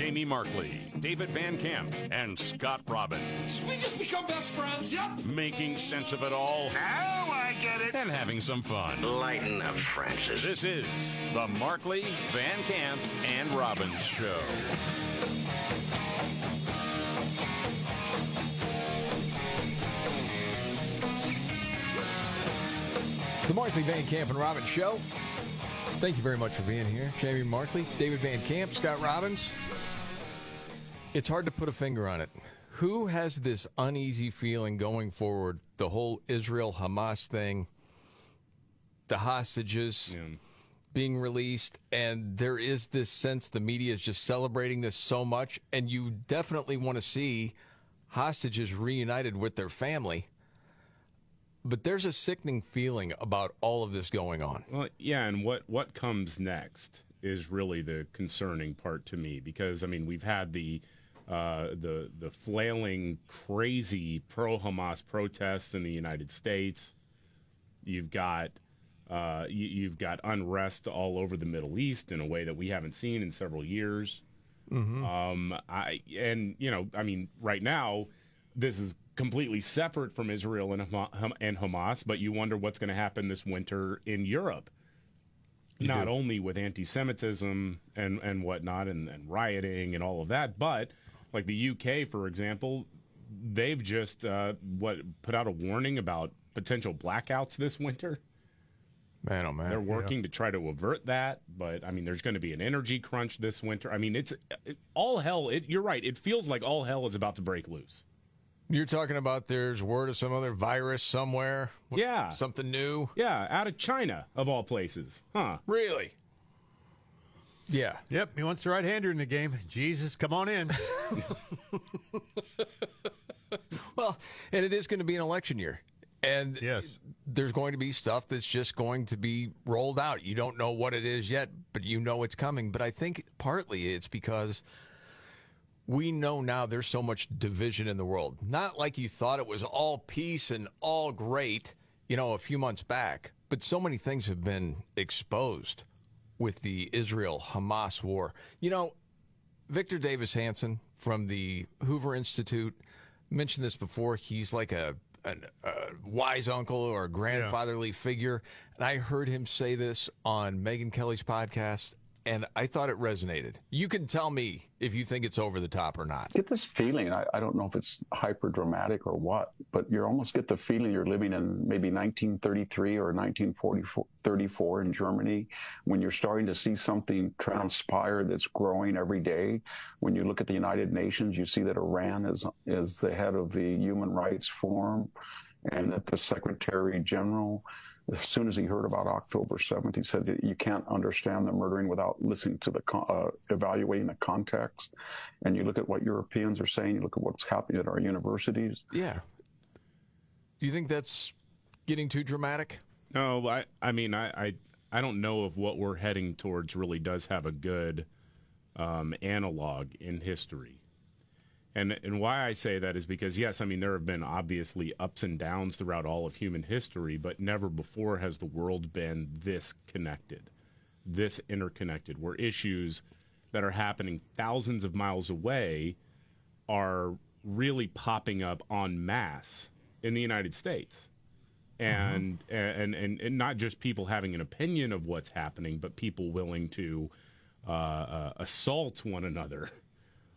Jamie Markley, David Van Camp, and Scott Robbins. We just become best friends. Yep. Making sense of it all. Now I get it. And having some fun. Lighten up, Francis. This is the Markley, Van Camp, and Robbins Show. The Markley Van Camp and Robbins Show. Thank you very much for being here. Jamie Markley, David Van Camp, Scott Robbins. It's hard to put a finger on it. Who has this uneasy feeling going forward? The whole Israel Hamas thing, the hostages Yeah. being released, and there is this sense the media is just celebrating this so much, and you definitely want to see hostages reunited with their family. But there's a sickening feeling about all of this going on. Well, yeah, and what what comes next is really the concerning part to me because I mean we've had the uh, the the flailing, crazy pro Hamas protests in the United States. You've got uh, you, you've got unrest all over the Middle East in a way that we haven't seen in several years. Um, I and you know, I mean, right now, this is completely separate from Israel and, Hama- and Hamas. But you wonder what's going to happen this winter in Europe. Not do. only with anti-Semitism and and whatnot, and, and rioting and all of that, but like the UK, for example, they've just uh, what put out a warning about potential blackouts this winter. Man, oh man. They're working to try to avert that, but I mean, there's going to be an energy crunch this winter. I mean, it's it, all hell. It, you're right. It feels like all hell is about to break loose. You're talking about there's word of some other virus somewhere? Yeah. Something new? Yeah, out of China of all places, huh? Really? Yeah. Yep, he wants the right hander in the game. Jesus, come on in. Well, and it is going to be an election year. And Yes. there's going to be stuff that's just going to be rolled out. You don't know what it is yet, but you know it's coming. But I think partly it's because we know now there's so much division in the world. Not like you thought it was all peace and all great, you know, a few months back, but so many things have been exposed with the Israel Hamas war. You know, Victor Davis Hanson from the Hoover Institute mentioned this before. He's like a, an- a wise uncle or a grandfatherly figure. And I heard him say this on Megyn Kelly's podcast, and I thought it resonated. You can tell me if you think it's over the top or not. get this feeling. I, I don't know if it's hyper dramatic or what, but you almost get the feeling you're living in maybe 1933 or 1934 in Germany when you're starting to see something transpire that's growing every day. When you look at the United Nations, you see that Iran is is the head of the Human Rights Forum, and that the Secretary General, as soon as he heard about October 7th, he said you can't understand the murdering without listening to the uh, evaluating the context. And you look at what Europeans are saying, you look at what's happening at our universities. Yeah. Do you think that's getting too dramatic? No, I I mean I I, I don't know if what we're heading towards really does have a good um, analog in history. And and why I say that is because yes, I mean there have been obviously ups and downs throughout all of human history, but never before has the world been this connected, this interconnected, where issues that are happening thousands of miles away are really popping up en masse in the United States. And, and and and not just people having an opinion of what's happening, but people willing to uh, uh, assault one another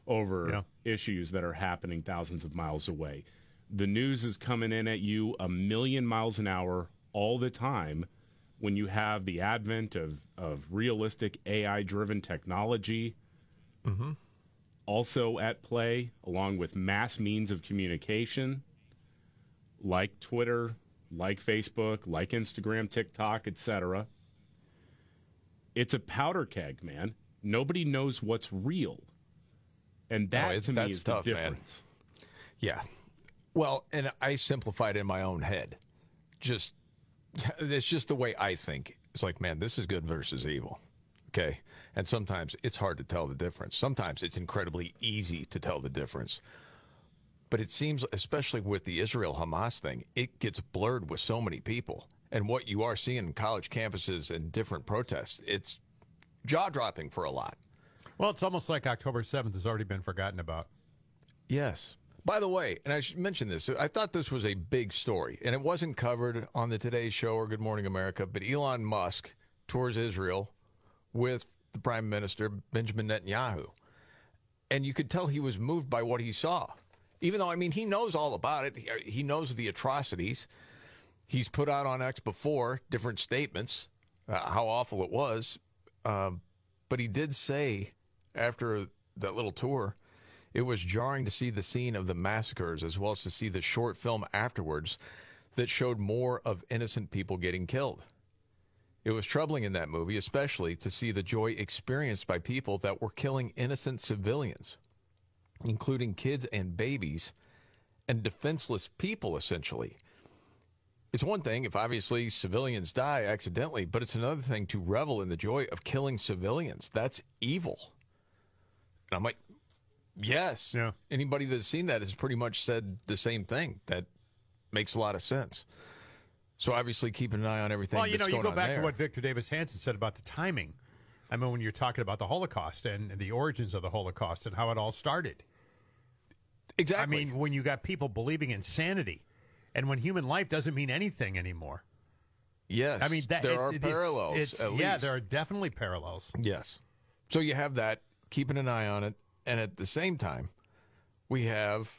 over Yeah. issues that are happening thousands of miles away. The news is coming in at you a million miles an hour all the time when you have the advent of, of realistic AI driven technology mm-hmm. also at play, along with mass means of communication like Twitter, like Facebook, like Instagram, TikTok, etc. It's a powder keg, man. Nobody knows what's real. And that it's- to me that's is tough, the man. difference. Yeah. Well, and I simplified in my own head. Just it's just the way I think. It's like, man, this is good versus evil. Okay. And sometimes it's hard to tell the difference. Sometimes it's incredibly easy to tell the difference. But it seems, especially with the Israel Hamas thing, it gets blurred with so many people. And what you are seeing in college campuses and different protests, it's jaw dropping for a lot. Well, it's almost like October 7th has already been forgotten about. Yes. By the way, and I should mention this, I thought this was a big story, and it wasn't covered on the Today Show or Good Morning America, but Elon Musk tours Israel with the Prime Minister, Benjamin Netanyahu. And you could tell he was moved by what he saw. Even though, I mean, he knows all about it, He- knows the atrocities. He's put out on X before different statements, uh, how awful it was. Um, but he did say after that little tour, it was jarring to see the scene of the massacres as well as to see the short film afterwards that showed more of innocent people getting killed. It was troubling in that movie, especially to see the joy experienced by people that were killing innocent civilians, including kids and babies and defenseless people, essentially. It's one thing if obviously civilians die accidentally, but it's another thing to revel in the joy of killing civilians. That's evil. And I'm like, yes. Yeah. Anybody that's seen that has pretty much said the same thing. That makes a lot of sense. So obviously keeping an eye on everything. Well, you know, you go back there. to what Victor Davis Hanson said about the timing. I mean, when you're talking about the Holocaust and the origins of the Holocaust and how it all started. exactly. I mean, when you got people believing in insanity and when human life doesn't mean anything anymore. yes. I mean, that, there it- are it- it's- parallels. It's, at yeah, least. there are definitely parallels. Yes. So you have that, keeping an eye on it. And at the same time, we have,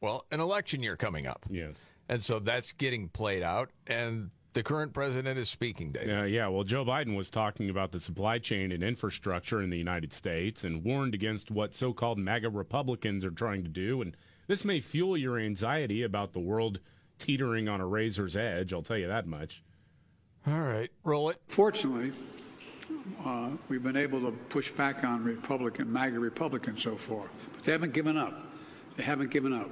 well, an election year coming up. Yes. And so that's getting played out. And the current president is speaking, Dave. Uh, yeah, well, Joe Biden was talking about the supply chain and infrastructure in the United States and warned against what so called MAGA Republicans are trying to do. And this may fuel your anxiety about the world teetering on a razor's edge, I'll tell you that much. All right, roll it. Fortunately, uh, we've been able to push back on Republican, MAGA Republicans so far, but they haven't given up. They haven't given up.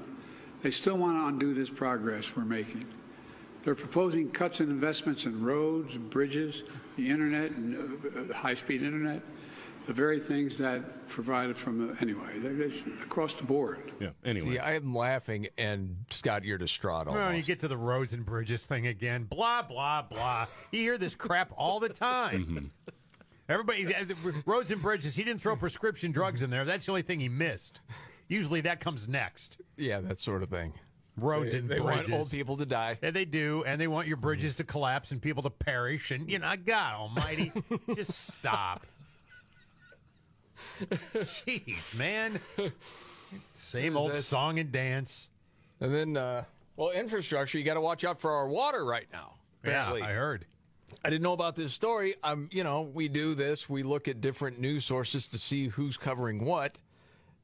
They still want to undo this progress we're making. They're proposing cuts in investments in roads, bridges, the internet, and uh, high-speed internet, the very things that provided from the, anyway. They're just across the board. Yeah, anyway. See, I am laughing, and Scott, you're distraught almost. Well, you get to the roads and bridges thing again. Blah blah blah. You hear this crap all the time. Everybody, the- the roads and bridges. He didn't throw prescription drugs in there. That's the only thing he missed. Usually that comes next. yeah, that sort of thing. Roads They, and they bridges. want old people to die. Yeah, they do, and they want your bridges to collapse and people to perish. And you know, God Almighty, just stop. Jeez, man. Same old this? song and dance. And then, uh, well, infrastructure, you got to watch out for our water right now. Apparently. Yeah, I heard. I didn't know about this story. I'm, you know, we do this. We look at different news sources to see who's covering what.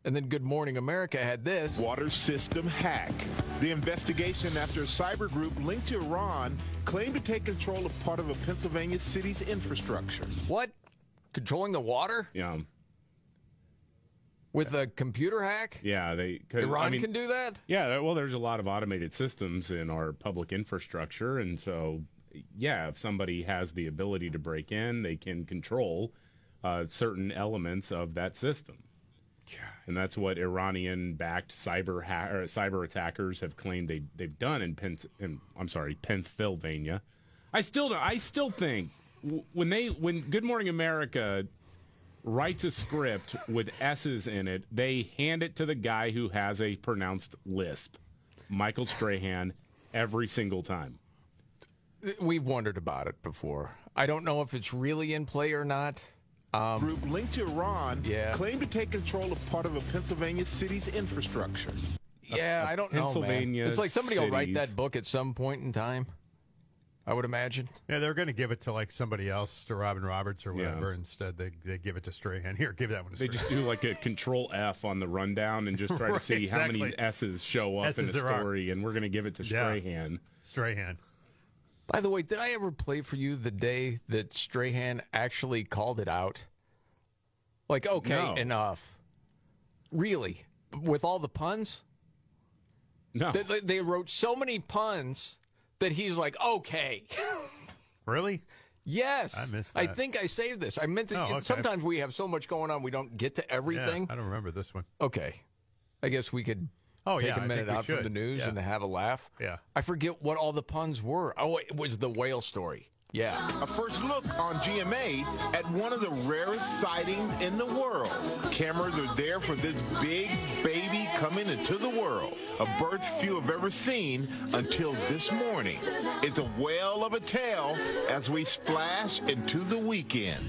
And then Good Morning America had this. Water system hack. The investigation after a cyber group linked to Iran claimed to take control of part of a Pennsylvania city's infrastructure. What? Controlling the water Yeah, with a computer hack? yeah, they. Iran I mean, can do that? Yeah, well, there's a lot of automated systems in our public infrastructure, and so yeah, if somebody has the ability to break in, they can control uh, certain elements of that system. And that's what Iranian-backed cyber ha- cyber attackers have claimed they they've done in, Penn, in I'm sorry, Pennsylvania. I still I still think w- when they when Good Morning America writes a script with S's in it, they hand it to the guy who has a pronounced lisp, Michael Strahan, every single time. We've wondered about it before. I don't know if it's really in play or not. Um, group linked to Iran Yeah. claimed to take control of part of a Pennsylvania city's infrastructure. Yeah, I don't know. man. Pennsylvania It's like somebody will write cities. that book at some point in time. I would imagine. Yeah, they're going to give it to like somebody else, to Robin Roberts or Yeah. whatever. Instead, they they give it to Strahan. Here, give that one to They Strahan. just do like a control F on the rundown and just try to Right, see how many exactly. S's show up in a S's there are. story, and we're going to give it to Yeah. Strahan. Strahan. By the way, did I ever play for you the day that Strahan actually called it out? Like, okay, No. enough. Really? With all the puns? No, They, they- wrote so many puns that he's like, okay. Really? yes. I missed I think I saved this. I meant to. Oh, okay. Sometimes we have so much going on, we don't get to everything. Yeah, I don't remember this one. Okay. I guess we could Oh, take yeah, I a think minute we out from the news Yeah. and have a laugh. Yeah. I forget what all the puns were. Oh, it was the whale story. Yeah. A first look on GMA at one of the rarest sightings in the world. Cameras are there for this big baby coming into the world. A birth few have ever seen until this morning. It's a whale of a tale as we splash into the weekend.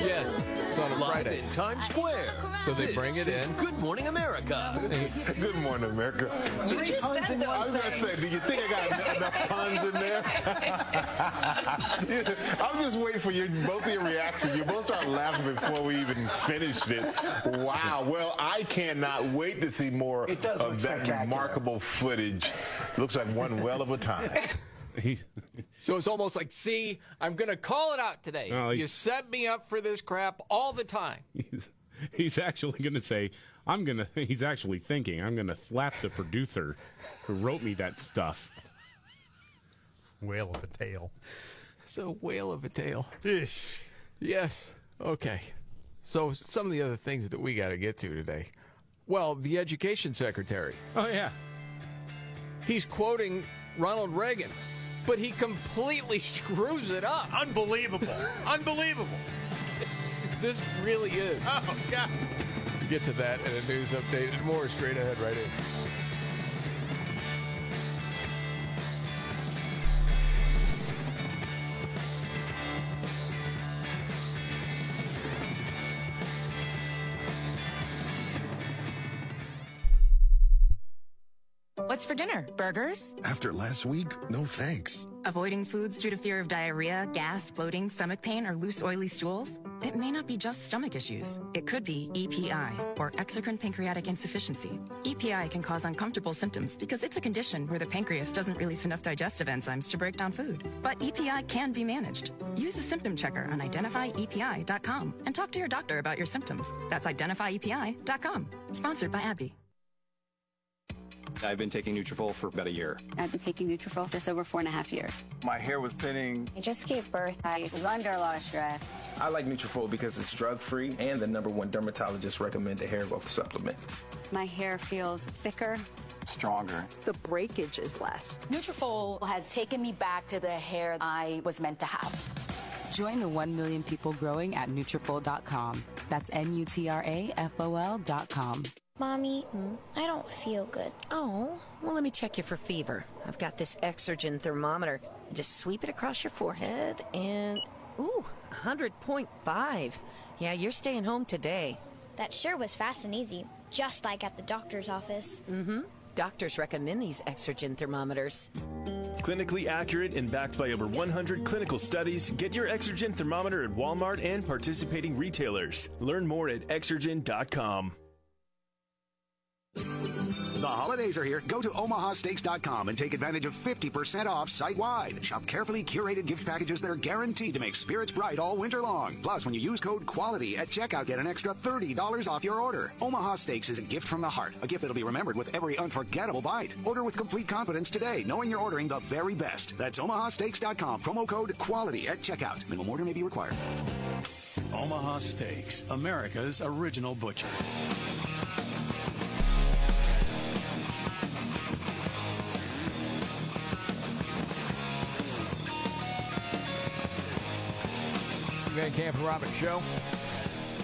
Yes. It's on a Live Friday. in Times Square. So they bring it in. Good Morning America. Good morning, America. You just said I was going to say, do you think I got enough- enough puns in there? I'm just waiting for your both of your reactions. You both start laughing before we even finished it. Wow. Well, I cannot wait to see more It does of that remarkable footage. Looks like one well of a time. So it's almost like, see, I'm going to call it out today. Oh, you set me up for this crap all the time. He's, he's actually going to say, I'm going to, he's actually thinking, I'm going to slap the producer who wrote me that stuff. Whale of a tail. So whale of a tale. Ish. Yes. Okay. So some of the other things that we got to get to today. Well, the education secretary. Oh, yeah. He's quoting Ronald Reagan, but he completely screws it up. Unbelievable. Unbelievable. This really is. Oh, God. Get to that in a news update and more straight ahead right in. What's for dinner? Burgers? After last week, no thanks. Avoiding foods due to fear of diarrhea, gas, bloating, stomach pain, or loose, oily stools? It may not be just stomach issues. It could be EPI, or exocrine pancreatic insufficiency. EPI can cause uncomfortable symptoms because it's a condition where the pancreas doesn't release enough digestive enzymes to break down food. But EPI can be managed. Use the symptom checker on identifyepi.com and talk to your doctor about your symptoms. That's identifyepi.com. Sponsored by AbbVie. I've been taking Nutrafol for about a year. I've been taking Nutrafol just over four and a half years. My hair was thinning. I just gave birth. I was under a lot of stress. I like Nutrafol because it's drug-free and the number one dermatologist recommended hair growth supplement. My hair feels thicker. Stronger. The breakage is less. Nutrafol has taken me back to the hair I was meant to have. Join the 1 million people growing at Nutrafol.com. That's N-U-T-R-A-F-O-L dot com. Mommy, I don't feel good. Oh, well, let me check you for fever. I've got this Exergen thermometer. Just sweep it across your forehead and. Ooh, 100.5. Yeah, you're staying home today. That sure was fast and easy, just like at the doctor's office. Mm hmm. Doctors recommend these Exergen thermometers. Clinically accurate and backed by over 100 clinical studies, get your Exergen thermometer at Walmart and participating retailers. Learn more at Exergen.com. The holidays are here. Go to omahasteaks.com and take advantage of 50% off site wide. Shop carefully curated gift packages that are guaranteed to make spirits bright all winter long. Plus, when you use code QUALITY at checkout, get an extra $30 off your order. Omaha Steaks is a gift from the heart, a gift that'll be remembered with every unforgettable bite. Order with complete confidence today, knowing you're ordering the very best. That's omahasteaks.com. Promo code QUALITY at checkout. Minimum order may be required. Omaha Steaks, America's original butcher. Van Camp and Robbins Show.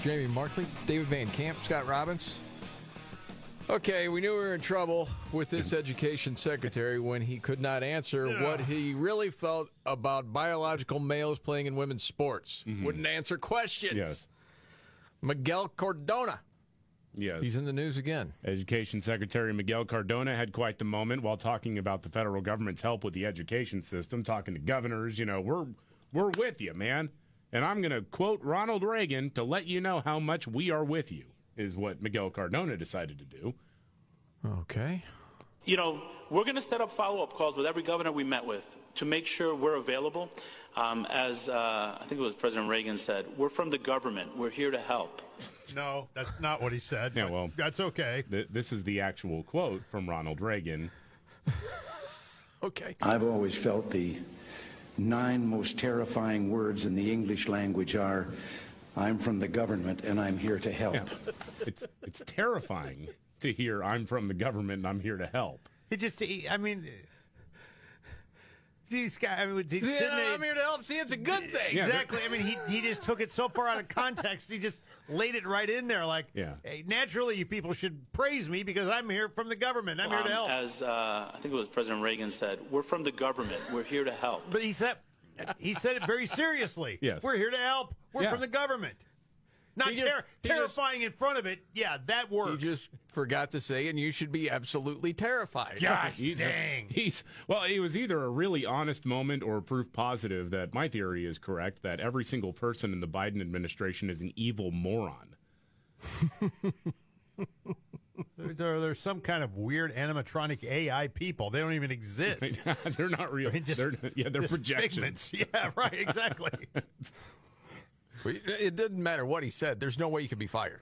Jamie Markley, David Van Camp, Scott Robbins. Okay, we knew we were in trouble with this education secretary when he could not answer what he really felt about biological males playing in women's sports. Mm-hmm. Wouldn't answer questions. Yes. Miguel Cardona. Yes. He's in the news again. Education Secretary Miguel Cardona had quite the moment while talking about the federal government's help with the education system, talking to governors. You know, we're we're with you, man. And I'm going to quote Ronald Reagan to let you know how much we are with you, is what Miguel Cardona decided to do. Okay. You know, we're going to set up follow up calls with every governor we met with to make sure we're available. Um, as uh, I think it was President Reagan said, we're from the government. We're here to help. No, that's not what he said. Yeah, well, that's okay. Th- this is the actual quote from Ronald Reagan. Okay. I've always felt the nine most terrifying words in the English language are I'm from the government and I'm here to help. It's it's terrifying to hear I'm from the government and I'm here to help. He just, he, I mean, he's got. I mean, yeah, no, I'm here to help. See, it's a good thing. Exactly. I mean, he, he just took it so far out of context. He just laid it right in there. Like, Yeah. hey, naturally, you people should praise me because I'm here from the government. I'm here to help. As uh, I think it was President Reagan said, we're from the government. We're here to help. But he said he said it very seriously. Yes. We're here to help. We're Yeah. from the government. Not just- ter- he just- terrifying in front of it. Yeah, that works. He just forgot to say, and you should be absolutely terrified. Gosh He's a- dang. he's well. It was either a really honest moment or proof positive that my theory is correct that every single person in the Biden administration is an evil moron. There, there- there's some kind of weird animatronic AI people. They don't even exist. they're not real. I mean, just- they're, yeah, they're projections. figments. Yeah, right. Exactly. Well, It doesn't matter what he said. There's no way you could be fired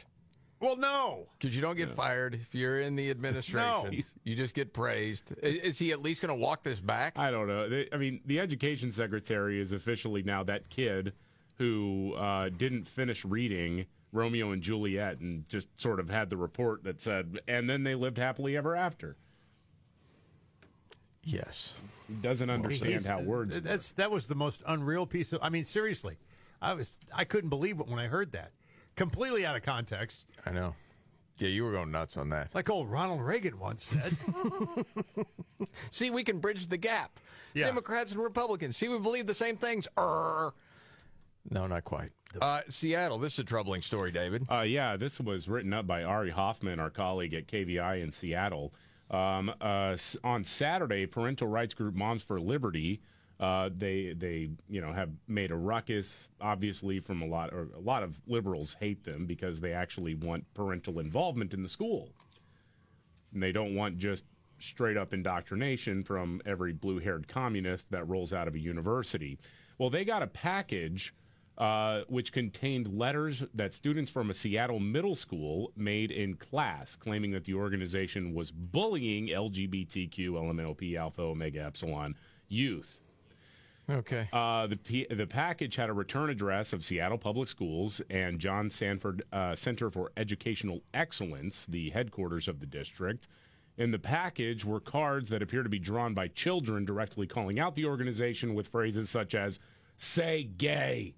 well, no. because you don't get fired if you're in the administration. No. You just get praised. Is he at least going to walk this back? I don't know. I mean, the education secretary is officially now that kid who uh, didn't finish reading Romeo and Juliet and just sort of had the report that said, and then they lived happily ever after. Yes. He doesn't understand He's- how words work. That's that was the most unreal piece of. I mean, seriously, I was I couldn't believe it when I heard that. Completely out of context. I know. Yeah, you were going nuts on that. Like old Ronald Reagan once said. See, we can bridge the gap. Yeah. Democrats and Republicans. See, we believe the same things. Err. No, not quite. Uh, Seattle. This is a troubling story, David. Uh, yeah, this was written up by Ari Hoffman, our colleague at KVI in Seattle. Um, uh, on Saturday, parental rights group Moms for Liberty, uh, they they you know have made a ruckus. Obviously, from a lot or a lot of liberals hate them because they actually want parental involvement in the school. And they don't want just straight up indoctrination from every blue haired communist that rolls out of a university. Well, they got a package uh, which contained letters that students from a Seattle middle school made in class, claiming that the organization was bullying LGBTQ, LMNOP, Alpha, Omega, Epsilon youth. Okay. Uh, the P- the package had a return address of Seattle Public Schools and John Stanford uh, Center for Educational Excellence, the headquarters of the district. In the package were cards that appear to be drawn by children directly calling out the organization with phrases such as "Say gay,"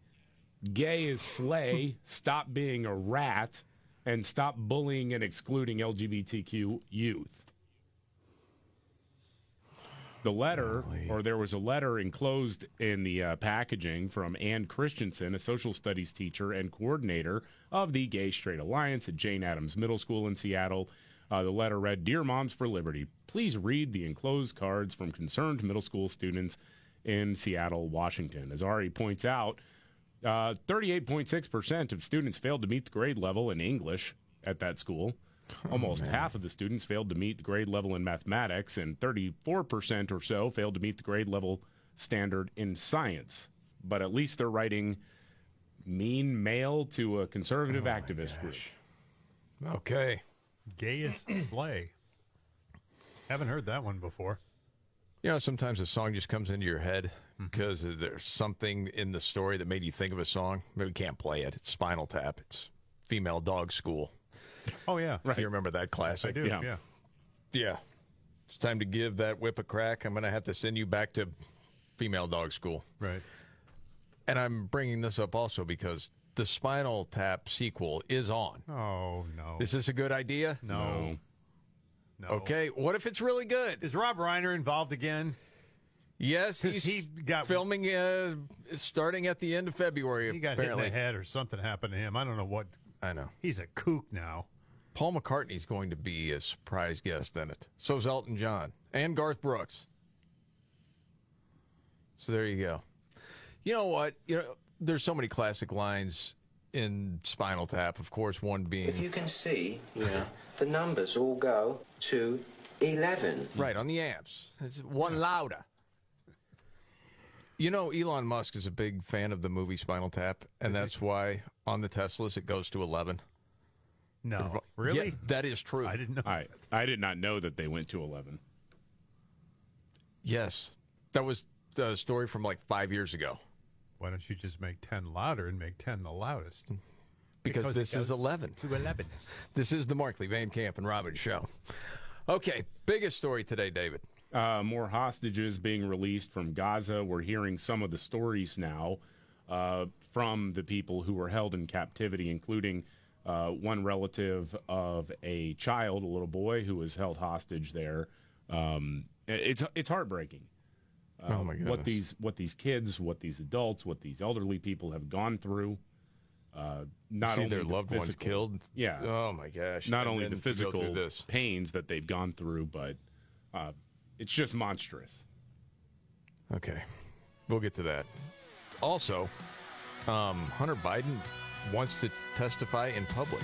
"Gay is slay," "Stop being a rat," and "Stop bullying and excluding LGBTQ youth." The letter, or there was a letter enclosed in the uh, packaging from Ann Christensen, a social studies teacher and coordinator of the Gay Straight Alliance at Jane Addams Middle School in Seattle. Uh, the letter read Dear Moms for Liberty, please read the enclosed cards from concerned middle school students in Seattle, Washington. As Ari points out, uh, 38.6% of students failed to meet the grade level in English at that school. Almost half of the students failed to meet the grade level in mathematics, and 34% or so failed to meet the grade level standard in science. But at least they're writing mean mail to a conservative oh, activist group. Okay. Gayest slay. Haven't heard that one before. You know, sometimes a song just comes into your head mm-hmm. because there's something in the story that made you think of a song. But we can't play it. It's Spinal Tap. It's Female Dog School. Oh yeah, If you remember that classic. I do. Yeah. Yeah. Yeah. It's time to give that whip a crack. I'm going to have to send you back to Female Dog School. Right. And I'm bringing this up also because the Spinal Tap sequel is on. Oh no. Is this a good idea? No. No. Okay. What if it's really good? Is Rob Reiner involved again? Yes, he's he got- filming uh, starting at the end of February. He got apparently. hit in the head or something happened to him. I don't know what. I know. He's a kook now. Paul McCartney's going to be a surprise guest in it. So's Elton John and Garth Brooks. So there you go. You know what? You know, there's so many classic lines in Spinal Tap. Of course, one being If you can see, yeah, the numbers all go to 11. right on the amps. It's one louder. You know, Elon Musk is a big fan of the movie Spinal Tap, and that's why on the Teslas it goes to 11. No, Yeah, really? that is true. I didn't know. I, I did not know that they went to 11. Yes. That was the story from like five years ago. Why don't you just make ten louder and make ten the loudest? Because, Because this is 11. To eleven. This is the Markley, Van Camp, and Robin show. Okay, biggest story today, David. Uh, more hostages being released from Gaza. We're hearing some of the stories now uh, from the people who were held in captivity, including uh, one relative of a child, a little boy, who was held hostage there. Um, it's it's heartbreaking. Uh, Oh, my What these what these kids, what these adults, what these elderly people have gone through. Uh, not See only their the loved ones killed. Yeah. Oh my gosh. Not And only the to go through physical pains that they've gone through, but uh, it's just monstrous. Okay, we'll get to that. Also, um, Hunter Biden wants to testify in public.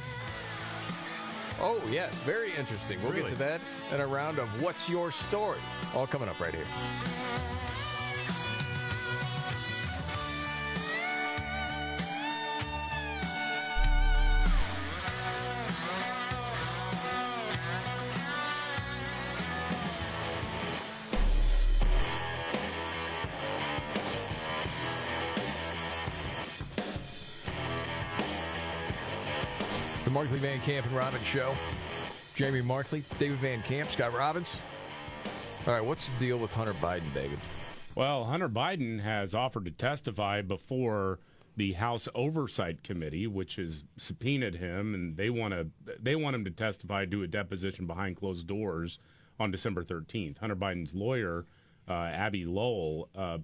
Oh yeah, very interesting. We'll Really? get to that in a round of What's Your Story? All coming up right here. Markley Van Camp and Robbins Show. Jamie Markley, David Van Camp, Scott Robbins. All right, what's the deal with Hunter Biden, David? Well, Hunter Biden has offered to testify before the House Oversight Committee, which has subpoenaed him, and they want to they want him to testify, do a deposition behind closed doors on December 13th. Hunter Biden's lawyer, uh, Abbe Lowell, uh,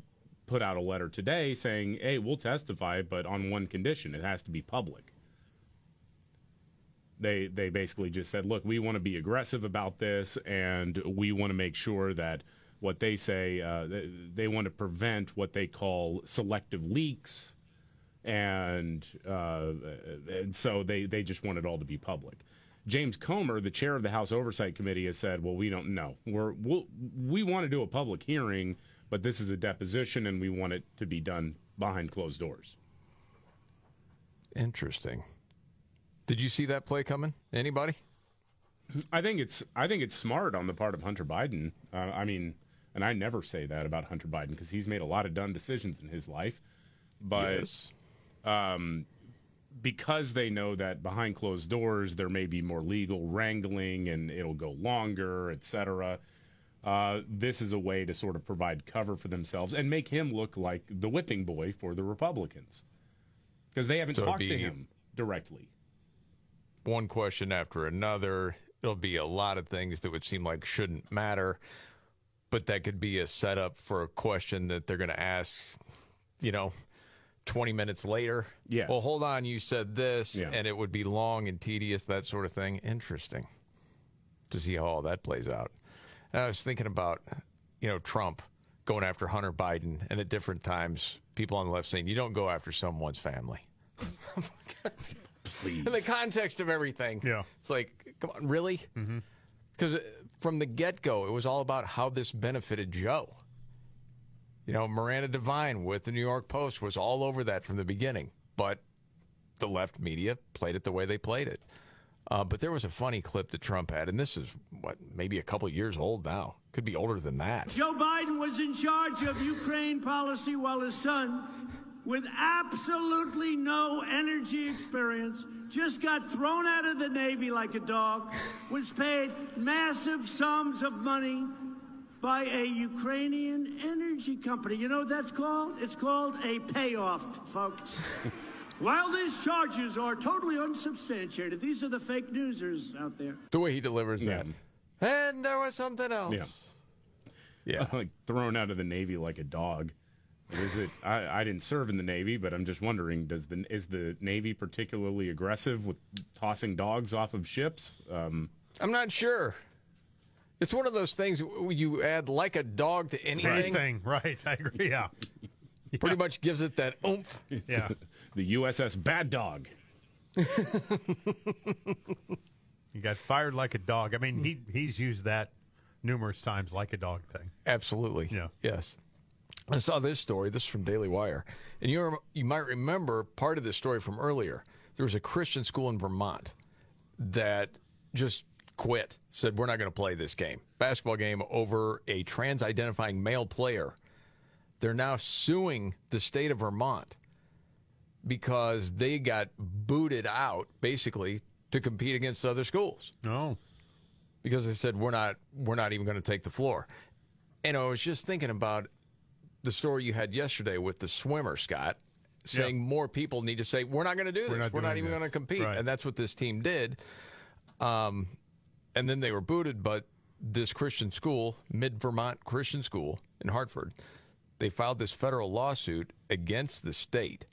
put out a letter today saying, "Hey, we'll testify, but on one condition: it has to be public." They they basically just said, "Look, we want to be aggressive about this, and we want to make sure that what they say uh, they, they want to prevent what they call selective leaks, and uh, and so they they just want it all to be public." James Comer, the chair of the House Oversight Committee, has said, "Well, we don't know. We're we'll, we want to do a public hearing, but this is a deposition, and we want it to be done behind closed doors." Interesting. Did you see that play coming? Anybody? I think it's I think it's smart on the part of Hunter Biden. Uh, I mean, and I never say that about Hunter Biden because he's made a lot of dumb decisions in his life, but Yes. um, because they know that behind closed doors there may be more legal wrangling and it'll go longer, etc. Uh, this is a way to sort of provide cover for themselves and make him look like the whipping boy for the Republicans because they haven't So talked to him directly. One question after another. It'll be a lot of things that would seem like shouldn't matter, but that could be a setup for a question that they're going to ask, you know, 20 minutes later. Yes. Well, hold on, you said this, Yeah. and it would be long and tedious, that sort of thing. Interesting to see how all that plays out. And I was thinking about, you know, Trump going after Hunter Biden, and at different times, people on the left saying, you don't go after someone's family. Please. In the context of everything. Yeah. It's like, come on, really? Because from the get go, it was all about how this benefited Joe. You know, Miranda Devine with the New York Post was all over that from the beginning, but the left media played it the way they played it. Uh, but there was a funny clip that Trump had, and this is what maybe a couple years old now. Could be older than that. Joe Biden was in charge of Ukraine policy while his son, with absolutely no energy experience, just got thrown out of the Navy like a dog, was paid massive sums of money by a Ukrainian energy company. You know what that's called? It's called a payoff, folks. While these charges are totally unsubstantiated, these are the fake newsers out there. The way he delivers Yeah. that. And there was something else. Yeah. Yeah. like thrown out of the Navy like a dog. Is it? I, I didn't serve in the Navy, but I'm just wondering: Does the is the Navy particularly aggressive with tossing dogs off of ships? Um, I'm not sure. It's one of those things you add like a dog to anything. Anything, right? I agree. Yeah. Pretty much gives it that oomph. Yeah. the USS Bad Dog. He got fired like a dog. I mean, he he's used that numerous times, like a dog thing. Absolutely. Yeah. Yes. I saw this story. This is from Daily Wire, and you you might remember part of this story from earlier. There was a Christian school in Vermont that just quit. Said we're not going to play this game, basketball game, over a trans-identifying male player. They're now suing the state of Vermont because they got booted out, basically, to compete against other schools Oh. because they said we're not we're not even going to take the floor. And I was just thinking about the story you had yesterday with the swimmer, Scott, saying more people need to say, we're not going to do this. We're not We're not, even going to compete. Right. And that's what this team did. Um, and then they were booted, but this Christian school, Mid Vermont Christian School in Hartford, they filed this federal lawsuit against the state,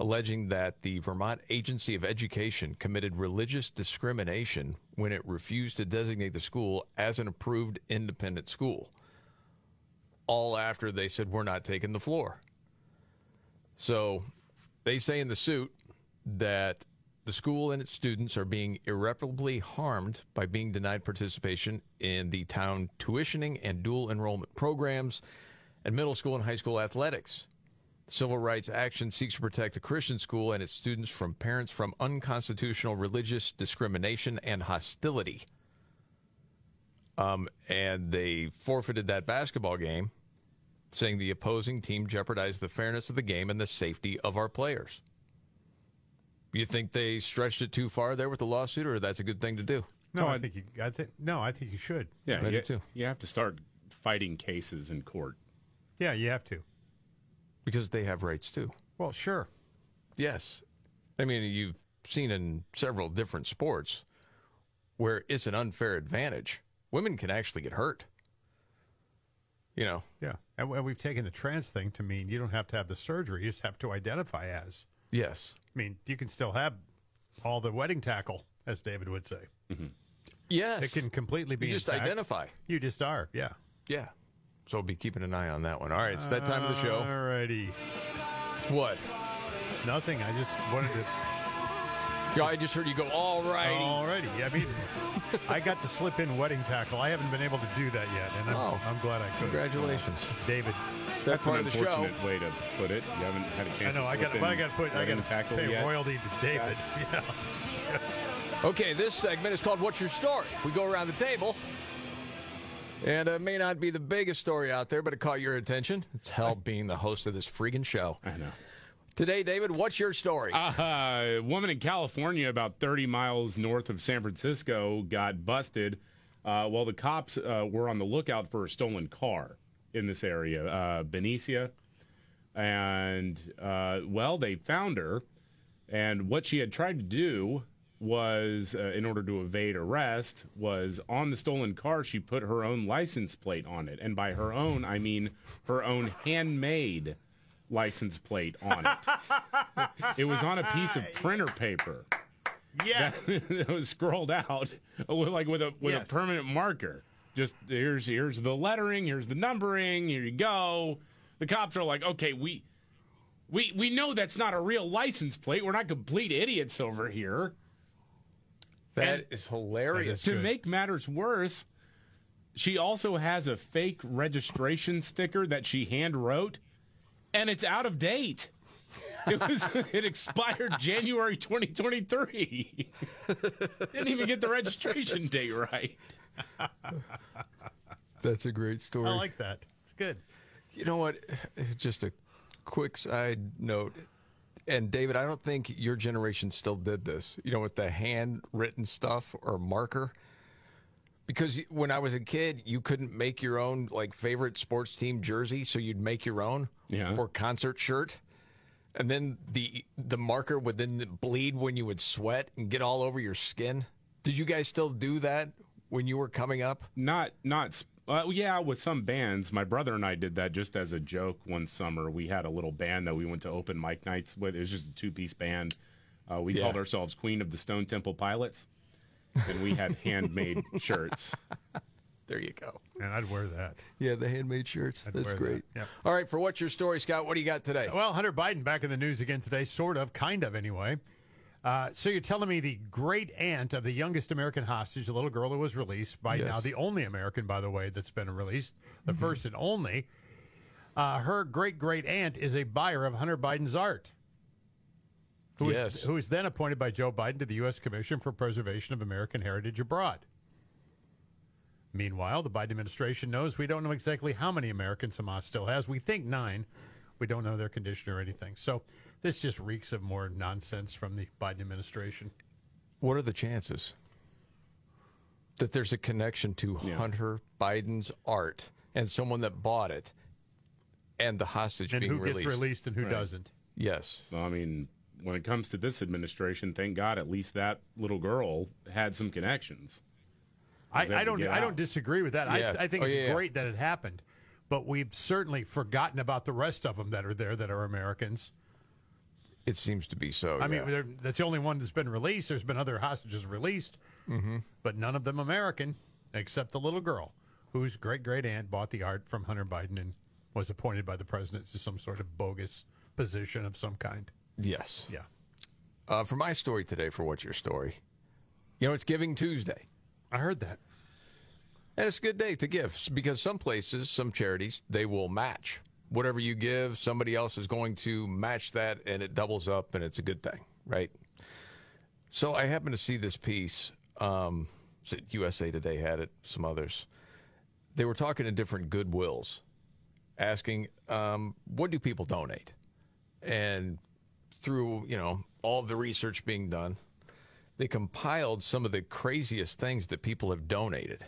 alleging that the Vermont Agency of Education committed religious discrimination when it refused to designate the school as an approved independent school. All after they said, we're not taking the floor. So they say in the suit that the school and its students are being irreparably harmed by being denied participation in the town tuitioning and dual enrollment programs and middle school and high school athletics. Civil Rights Action seeks to protect a Christian school and its students from parents from unconstitutional religious discrimination and hostility. Um, and they forfeited that basketball game, saying the opposing team jeopardized the fairness of the game and the safety of our players. You think they stretched it too far there with the lawsuit, or that's a good thing to do? No, I think you. I think no, I think you should. Yeah, I do you, too. you have to start fighting cases in court. Yeah, you have to. Because they have rights too. Well, sure. Yes. I mean, you've seen in several different sports where it's an unfair advantage. Women can actually get hurt. You know, Yeah, and we- we've taken the trans thing to mean you don't have to have the surgery; you just have to identify as. yes. I mean, you can still have all the wedding tackle, as David would say. Mm-hmm. Yes. It can completely be. You just intact. identify. You just are. Yeah. Yeah. So be keeping an eye on that one. All right, it's that time of the show. Alrighty. What? Nothing. I just wanted to. Yeah, I just heard you go, all right. Alrighty. I mean, I got to slip in wedding tackle. I haven't been able to do that yet, and I'm, Oh. I'm glad I could. Congratulations. Uh, David. That That's part an of the show. unfortunate way to put it. You haven't had a I chance. know. to I know. I got. slip But I in got to put. I wedding got to tackle pay yet. royalty to David. Yeah. Okay, this segment is called What's Your Story? We go around the table. And it may not be the biggest story out there, but it caught your attention. It's hell being the host of this freaking show. I know. Today, David, what's your story? Uh, a woman in California, about 30 miles north of San Francisco, got busted uh, while the cops uh, were on the lookout for a stolen car in this area, uh, Benicia. And, uh, well, they found her. And what she had tried to do was, uh, in order to evade arrest, was on the stolen car, she put her own license plate on it. And by her own, I mean her own handmade license plate on it. it was on a piece of printer paper. Yeah. That, that was scrolled out with like with a with Yes. a permanent marker. Just here's here's the lettering, here's the numbering, here you go. The cops are like, okay, we we we know that's not a real license plate. We're not complete idiots over here. That is hilarious. to make matters worse, she also has a fake registration sticker that she hand wrote, and it's out of date. It was it expired January 2023. Didn't even get the registration date right. That's a great story. I like that. It's good. You know what? Just a quick side note. And David, I don't think your generation still did this, you know, with the handwritten stuff or marker. Because when I was a kid, you couldn't make your own like favorite sports team jersey, so you'd make your own Yeah. or concert shirt. And then the the marker would then bleed when you would sweat and get all over your skin. Did you guys still do that when you were coming up? Not not uh, yeah, with some bands. My brother and I did that just as a joke one summer. We had a little band that we went to open mic nights with. It was just a two piece band. Uh, we Yeah. called ourselves Queen of the Stone Temple Pilots, and we had handmade shirts. There you go. And I'd wear that. Yeah, the handmade shirts. I'd That's great. that. Yep. All right, for what's your story, Scott? What do you got today? Well, Hunter Biden back in the news again today, sort of, kind of, anyway. Uh, so you're telling me the great aunt of the youngest American hostage, the little girl who was released by Yes. now, the only American, by the way, that's been released, the first and only. Uh, her great great aunt is a buyer of Hunter Biden's art. Who is- Yes. who is then appointed by Joe Biden to the U.S. Commission for Preservation of American Heritage Abroad. Meanwhile, the Biden administration knows we don't know exactly how many Americans Hamas still has. We think nine. We don't know their condition or anything. So this just reeks of more nonsense from the Biden administration. What are the chances that there's a connection to Hunter Biden's art and someone that bought it, and the hostage And being who gets released. released and who Right. doesn't. Yes. I mean, when it comes to this administration, thank God at least that little girl had some connections. I, I don't. get I don't disagree with that. Yeah. I, I think Oh, it's yeah, yeah. great that it happened, but we've certainly forgotten about the rest of them that are there that are Americans. It seems to be so. I mean, yeah. they're- that's the only one that's been released. There's been other hostages released, Mhm. but none of them American, except the little girl whose great great aunt bought the art from Hunter Biden and was appointed by the president to some sort of bogus position of some kind. Yes. Yeah. Uh, for my story today, for what's your story? You know, it's Giving Tuesday. I heard that. And it's a good day to give because some places, some charities, they will match. Whatever you give, somebody else is going to match that and it doubles up and it's a good thing, right? So I happened to see this piece. Um, USA Today had it, some others. They were talking to different Goodwills, asking, um, what do people donate? And through, you know, all the research being done, they compiled some of the craziest things that people have donated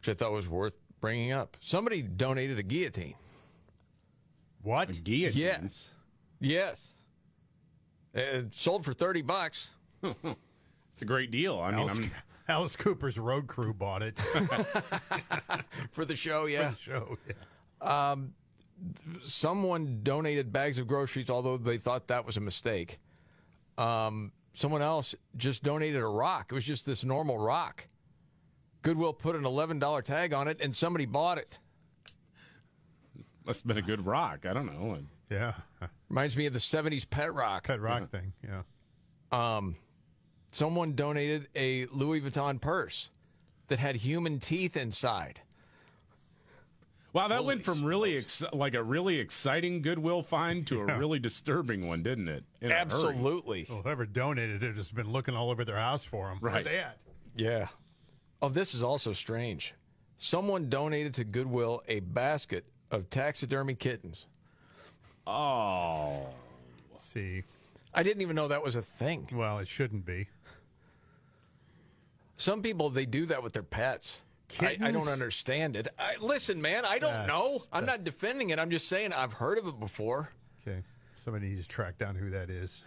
which I thought was worth bringing up. Somebody donated a guillotine. What? guillotine? Yes. Yes. And sold for 30 bucks. it's a great deal. I mean, Alice, I'm, Alice Cooper's road crew bought it for the show, yeah. For the show, yeah. Um, someone donated bags of groceries, although they thought that was a mistake. Um, someone else just donated a rock. It was just this normal rock. Goodwill put an $11 tag on it, and somebody bought it. must have been a good rock. I don't know. Yeah. Reminds me of the 70s pet rock. Pet rock thing, yeah. Um, someone donated a Louis Vuitton purse that had human teeth inside. Wow, that went from really ex- like a really exciting Goodwill find to Yeah. a really disturbing one, didn't it? In. Absolutely. Well, whoever donated it has been looking all over their house for them. Right. Where they at? Yeah. Oh, this is also strange. Someone donated to Goodwill a basket of taxidermy kittens. Oh. See. I didn't even know that was a thing. Well, it shouldn't be. Some people they do that with their pets. I, I don't understand it. I, listen, man, I don't That's- know. I'm not defending it. I'm just saying I've heard of it before. Okay. Somebody needs to track down who that is.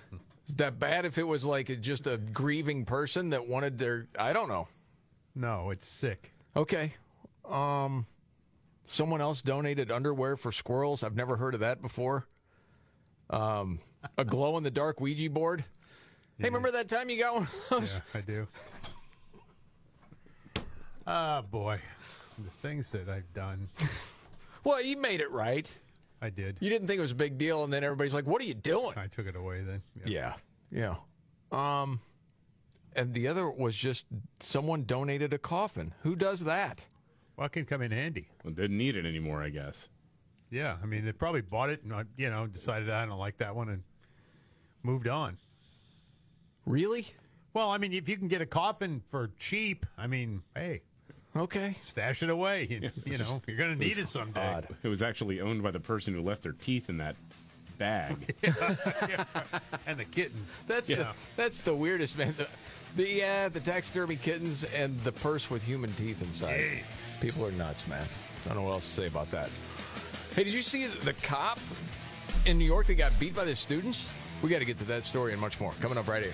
Is that bad if it was like a, just a grieving person that wanted their? I don't know. No, it's sick. Okay. Um, someone else donated underwear for squirrels. I've never heard of that before. Um, a glow in the dark Ouija board. Hey, remember that time you got one of those? Yeah, I do. Ah, boy. The things that I've done. Well, you made it right. I did. You didn't think it was a big deal, and then everybody's like, "What are you doing?" I took it away then. Yeah, yeah. Um, and the other was just someone donated a coffin. Who does that? Well, it can come in handy. Well, didn't need it anymore, I guess. Yeah, I mean, they probably bought it and, uh, you know, decided I don't like that one and moved on. Really? Well, I mean, if you can get a coffin for cheap, I mean, hey, Okay. stash it away. You, you know, you're going to need it someday. It was actually owned by the person who left their teeth in that bag. and the kittens. That's the, that's the weirdest man. The, the yeah, the taxidermy kittens and the purse with human teeth inside. People are nuts, man. I don't know what else to say about that. Hey, did you see the cop in New York that got beat by the students? We got to get to that story and much more coming up right here.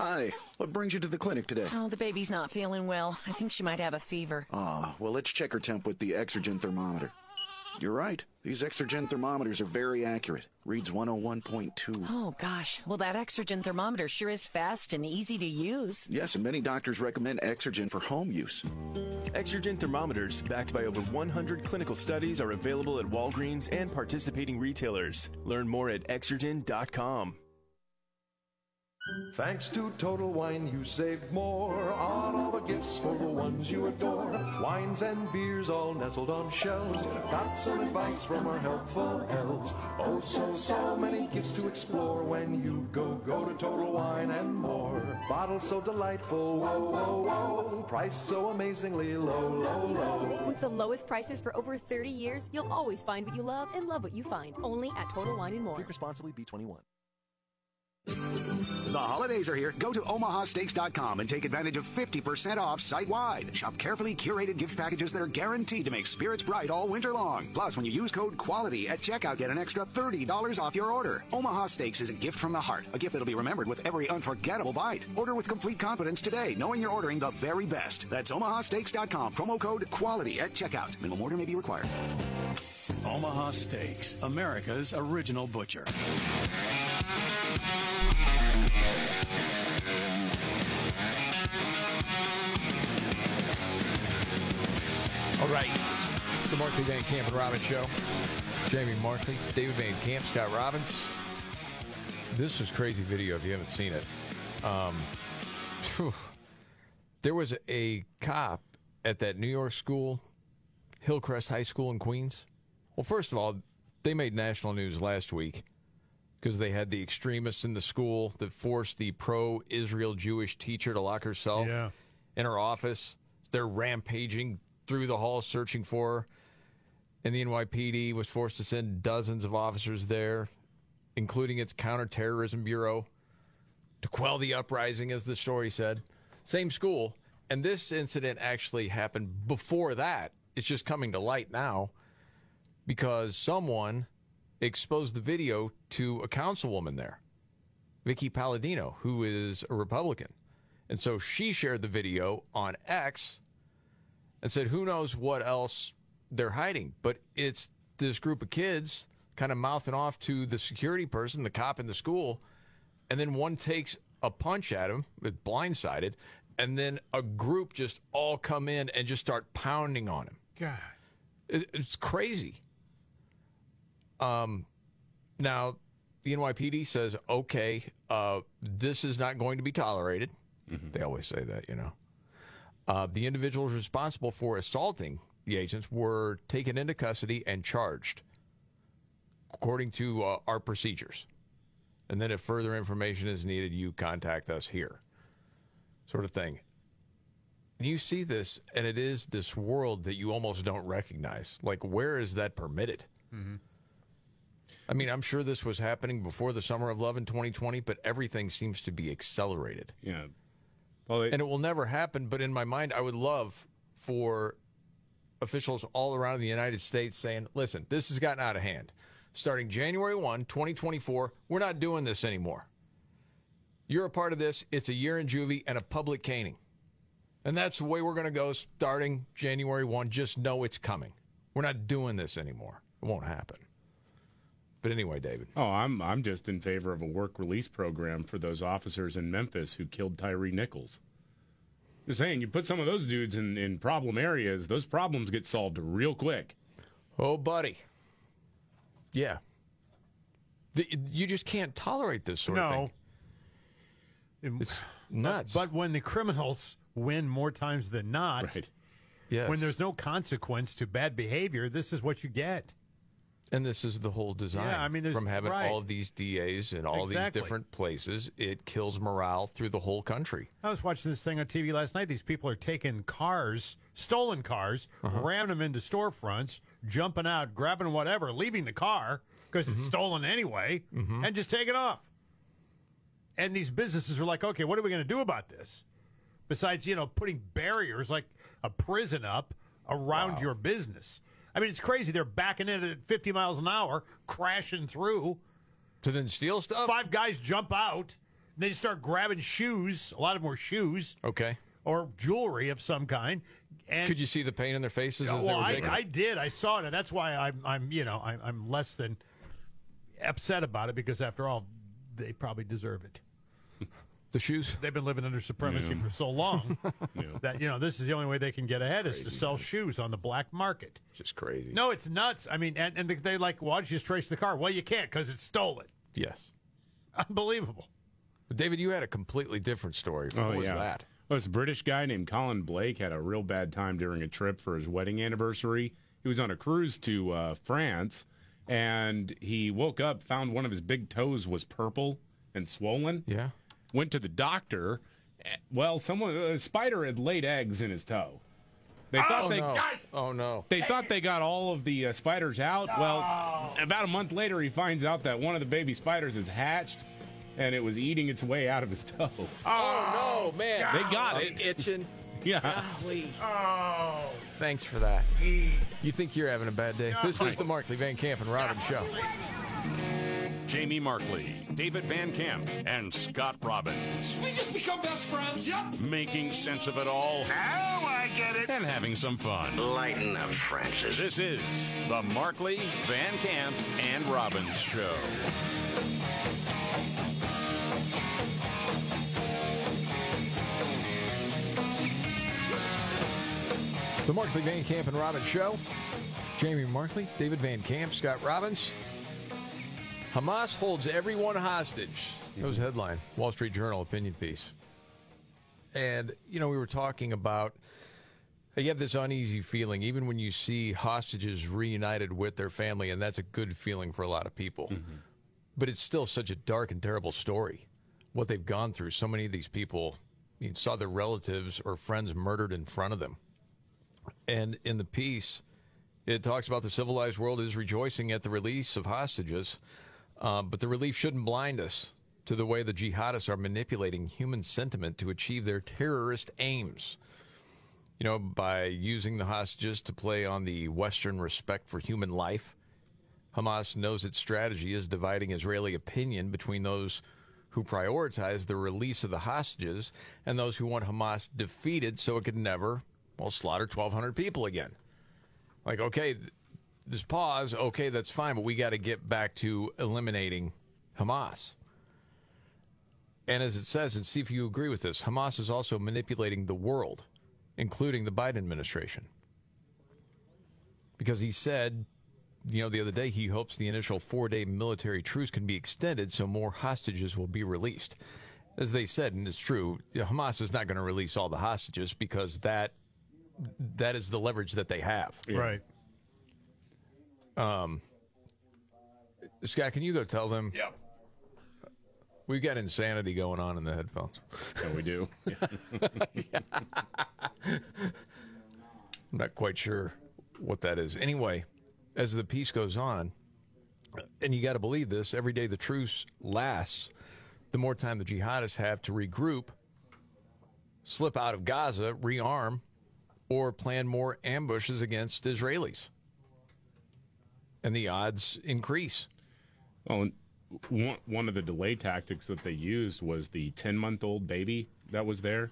Hi, what brings you to the clinic today? Oh, the baby's not feeling well. I think she might have a fever. Ah, well, let's check her temp with the Exergen thermometer. You're right. These Exergen thermometers are very accurate. Reads 101.2. Oh, gosh. Well, that Exergen thermometer sure is fast and easy to use. Yes, and many doctors recommend Exergen for home use. Exergen thermometers, backed by over 100 clinical studies, are available at Walgreens and participating retailers. Learn more at exergen.com. Thanks to Total Wine, you saved more on all the gifts for the ones you adore. Wines and beers all nestled on shelves. Got some advice from our helpful elves. Oh, so, so many gifts to explore when you go, go to Total Wine and more. Bottles so delightful, whoa, whoa, whoa. Price so amazingly low, low, low. With the lowest prices for over 30 years, you'll always find what you love and love what you find. Only at Total Wine and More. Drink responsibly, B21. The holidays are here. Go to omahasteaks.com and take advantage of 50% off site wide. Shop carefully curated gift packages that are guaranteed to make spirits bright all winter long. Plus, when you use code QUALITY at checkout, get an extra $30 off your order. Omaha Steaks is a gift from the heart, a gift that'll be remembered with every unforgettable bite. Order with complete confidence today, knowing you're ordering the very best. That's omahasteaks.com. Promo code QUALITY at checkout. Minimum order may be required. Omaha Steaks, America's original butcher. All right. The Markley Van Camp and Robbins Show. Jamie Markley, David Van Camp, Scott Robbins. This is crazy video if you haven't seen it. Um, there was a cop at that New York school, Hillcrest High School in Queens. Well, first of all, they made national news last week because they had the extremists in the school that forced the pro Israel Jewish teacher to lock herself Yeah. in her office. They're rampaging through the halls searching for her. And the NYPD was forced to send dozens of officers there, including its counterterrorism bureau, to quell the uprising, as the story said. Same school. And this incident actually happened before that. It's just coming to light now because someone exposed the video to a councilwoman there, Vickie Paladino, who is a Republican. And so she shared the video on X and said, who knows what else they're hiding. But it's this group of kids kind of mouthing off to the security person, the cop in the school. And then one takes a punch at him, blindsided. And then a group just all come in and just start pounding on him. God. It's crazy. Um, now, the NYPD says, okay, uh, this is not going to be tolerated. They always say that, you know. Uh, the individuals responsible for assaulting the agents were taken into custody and charged according to uh, our procedures. And then if further information is needed, you contact us here, sort of thing. And you see this, and it is this world that you almost don't recognize. Like, where is that permitted? Mm-hmm. I mean, I'm sure this was happening before the summer of love in 2020, but everything seems to be accelerated. Yeah. Well, and it will never happen. But in my mind, I would love for officials all around the United States saying, listen, this has gotten out of hand. Starting January 1, 2024, we're not doing this anymore. You're a part of this. It's a year in juvie and a public caning. And that's the way we're going to go starting January 1. Just know it's coming. We're not doing this anymore. It won't happen. But anyway, David. Oh, I'm I'm just in favor of a work release program for those officers in Memphis who killed Tyre Nichols. Just saying, you put some of those dudes in, in problem areas, those problems get solved real quick. Oh, buddy. Yeah. The, you just can't tolerate this sort of No. thing. It's nuts. But, but when the criminals win more times than not, Yes. when there's no consequence to bad behavior, this is what you get. And this is the whole design. Yeah, I mean, from having right. all of these DAs in all Exactly. these different places, it kills morale through the whole country. I was watching this thing on TV last night. These people are taking cars, stolen cars, Uh-huh. ramming them into storefronts, jumping out, grabbing whatever, leaving the car because Mm-hmm. it's stolen anyway, and just taking off. And these businesses are like, okay, what are we going to do about this? Besides, you know, putting barriers like a prison up around your business. I mean, it's crazy. They're backing in at 50 miles an hour, crashing through. To then steal stuff? Five guys jump out. And they start grabbing shoes. A lot of them were shoes Okay. or jewelry of some kind. And Could you see the pain in their faces as they were I, taking? I did. I saw it, and that's why I'm, I'm you know, I'm, I'm less than upset about it because after all, they probably deserve it. The shoes. They've been living under supremacy Yeah. for so long that you know this is the only way they can get ahead is to sell shoes on the black market. Just crazy. No, it's nuts. I mean, and, and they- they like, why don't you just trace the car? Well, you can't because it's stolen. Yes. Unbelievable. David, you had a completely different story. What oh was yeah. that? Well, this British guy named Colin Blake had a real bad time during a trip for his wedding anniversary. He was on a cruise to uh, France, and he woke up, found one of his big toes was purple and swollen. Yeah. Went to the doctor. Eh, Well, someone a spider had laid eggs in his toe. They thought oh, they no. Oh no. they thought they got all of the uh, spiders out. Well, about a month later, he finds out that one of the baby spiders has hatched, and it was eating its way out of his toe. Oh, no, man. They got I'm it. itching. Yeah. Oh. Thanks for that. You think you're having a bad day? This is the Markley Van Camp and Robbins show. Jamie Markley, David Van Camp, and Scott Robbins. We just become best friends. Yep. Making sense of it all. Now I get it. And having some fun. Lighten up, Francis. This is the Markley, Van Camp, and Robbins show. The Markley Van Camp and Robbins show. Jamie Markley, David Van Camp, Scott Robbins. Hamas holds everyone hostage. That was a headline. Wall Street Journal opinion piece. And, you know, we were talking about you have this uneasy feeling even when you see hostages reunited with their family, and that's a good feeling for a lot of people. Mm-hmm. But it's still such a dark and terrible story. What they've gone through. So many of these people I mean, saw their relatives or friends murdered in front of them. And in the piece, it talks about the civilized world is rejoicing at the release of hostages, uh, but the relief shouldn't blind us to the way the jihadists are manipulating human sentiment to achieve their terrorist aims. You know, by using the hostages to play on the Western respect for human life, Hamas knows its strategy is dividing Israeli opinion between those who prioritize the release of the hostages and those who want Hamas defeated so it could never, well, slaughter 1,200 people again. Like, okay, this pause, okay, that's fine, but we got to get back to eliminating Hamas. And as it says, and see if you agree with this, Hamas is also manipulating the world, including the Biden administration. Because he said, you know, the other day he hopes the initial four day military truce can be extended so more hostages will be released. As they said, and it's true, Hamas is not going to release all the hostages because that that is the leverage that they have. Right. Um, Scott, can you go tell them? Yep. We've got insanity going on in the headphones. Yeah, we do. I'm not quite sure what that is. Anyway, as the piece goes on, and you got to believe this, every day the truce lasts, the more time the jihadists have to regroup, slip out of Gaza, rearm, or plan more ambushes against Israelis. And the odds increase. Well, one, one of the delay tactics that they used was the 10 month old baby that was there.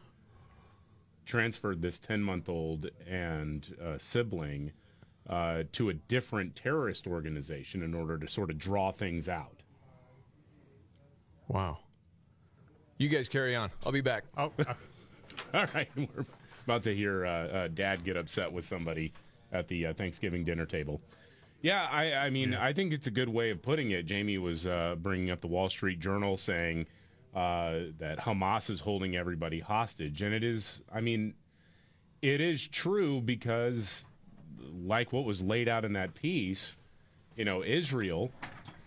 Transferred this 10 month old and uh, sibling uh, to a different terrorist organization in order to sort of draw things out. Wow. You guys carry on. I'll be back. Oh, All right. We're about to hear uh, uh, dad get upset with somebody at the uh, Thanksgiving dinner table. Yeah, I, I mean, I think it's a good way of putting it. Jamie was uh, bringing up the Wall Street Journal saying uh, that Hamas is holding everybody hostage. And it is, I mean, it is true because, like what was laid out in that piece, you know, Israel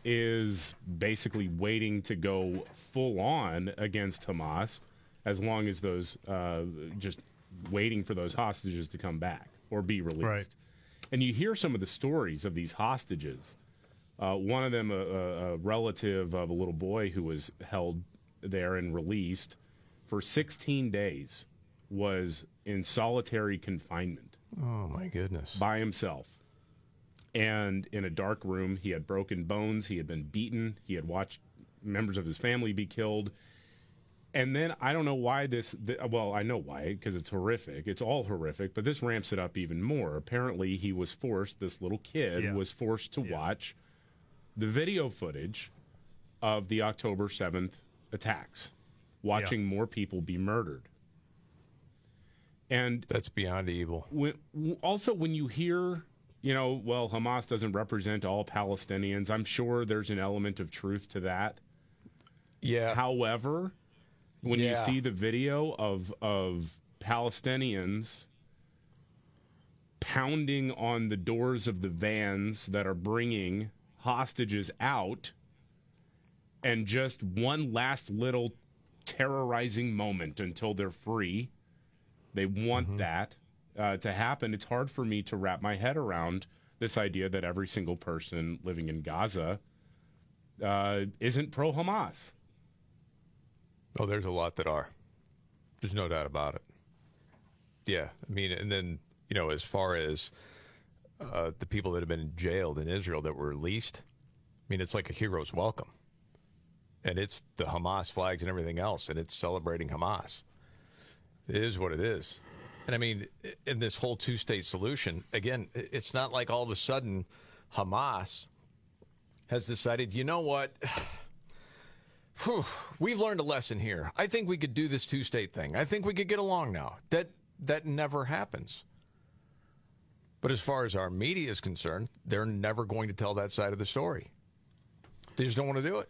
is basically waiting to go full on against Hamas as long as those, uh, just waiting for those hostages to come back or be released. Right. And you hear some of the stories of these hostages. Uh, one of them, a, a, a relative of a little boy who was held there and released for 16 days, was in solitary confinement Oh, my goodness. by himself. And in a dark room, he had broken bones, he had been beaten, he had watched members of his family be killed. And then I don't know why this, th- well, I know why, because it's horrific. It's all horrific, but this ramps it up even more. Apparently, he was forced, this little kid Yeah. was forced to watch the video footage of the October 7th attacks, watching more people be murdered. And that's beyond evil. When, also, when you hear, you know, well, Hamas doesn't represent all Palestinians, I'm sure there's an element of truth to that. Yeah. However, when you see the video of of Palestinians pounding on the doors of the vans that are bringing hostages out and just one last little terrorizing moment until they're free they want that uh, to happen. It's hard for me to wrap my head around this idea that every single person living in gaza uh, isn't pro hamas Oh, there's a lot that are. There's no doubt about it. Yeah, I mean, and then you know, as far as uh, the people that have been jailed in Israel that were released, I mean, it's like a hero's welcome, and it's the Hamas flags and everything else, and it's celebrating Hamas. It is what it is, and I mean, in this whole two-state solution, again, it's not like all of a sudden Hamas has decided, you know what. Whew, we've learned a lesson here. I think we could do this two-state thing. I think we could get along now. That that never happens. But as far as our media is concerned, they're never going to tell that side of the story. They just don't want to do it.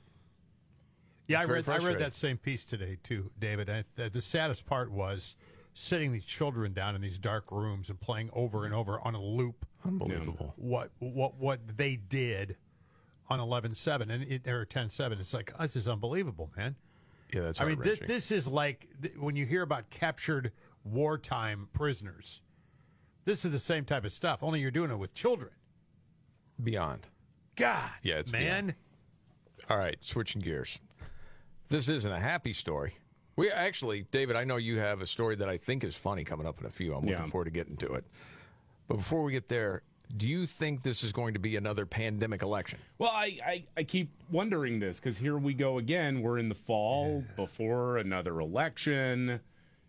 Yeah, I It's read, I read that same piece today too, David. I, the, the saddest part was sitting these children down in these dark rooms and playing over and over on a loop. Unbelievable. What what what they did on 11-7 and it, or 10-7. It's like this is unbelievable, man. Yeah, that's I mean, this, this is like th- when you hear about captured wartime prisoners. This is the same type of stuff. Only you're doing it with children. Beyond. God, Yeah, it's man. beyond. All right, switching gears. This isn't a happy story. We actually, David, I know you have a story that I think is funny coming up in a few. I'm Yeah. looking forward to getting to it. But before we get there, do you think this is going to be another pandemic election? Well, I, I, I keep wondering this because here we go again. We're in the fall before another election,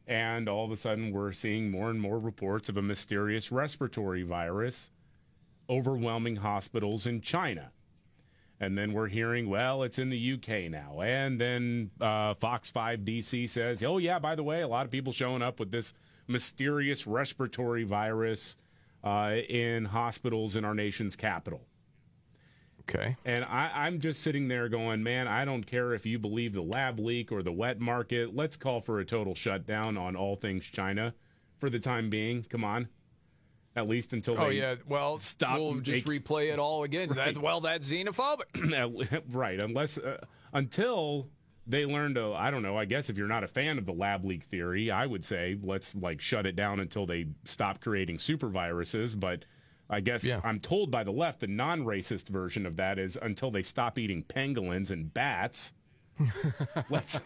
and all of a sudden we're seeing more and more reports of a mysterious respiratory virus overwhelming hospitals in China. And then we're hearing, well, it's in the UK now. And then uh, Fox 5 DC says, oh, yeah, by the way, a lot of people showing up with this mysterious respiratory virus uh, in hospitals in our nation's capital. Okay. And I, I'm just sitting there going, man, I don't care if you believe the lab leak or the wet market. Let's call for a total shutdown on all things China for the time being. Come on. At least until Oh they yeah, well, stop We'll just make- replay it all again. Right. That, well, that's xenophobic. right. Unless uh, until they learned to, I don't know. I guess if you're not a fan of the lab leak theory, I would say let's like shut it down until they stop creating super viruses. But I guess I'm told by the left the non-racist version of that is until they stop eating pangolins and bats. let's.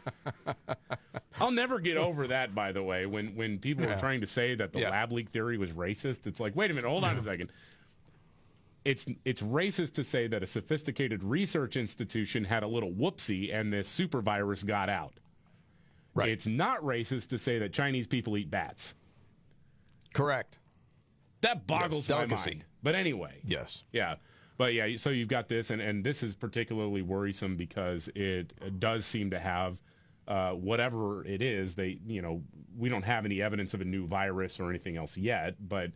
I'll never get over that. By the way, when when people Yeah. are trying to say that the Yeah. lab leak theory was racist, it's like, wait a minute, hold on a second it's it's racist to say that a sophisticated research institution had a little whoopsie and this super virus got out. Right. It's not racist to say that Chinese people eat bats. Correct. That boggles Yes, my mind. But anyway. Yes. Yeah. But yeah, so you've got this, and, and this is particularly worrisome because it does seem to have uh, whatever it is. They, you know, we don't have any evidence of a new virus or anything else yet, but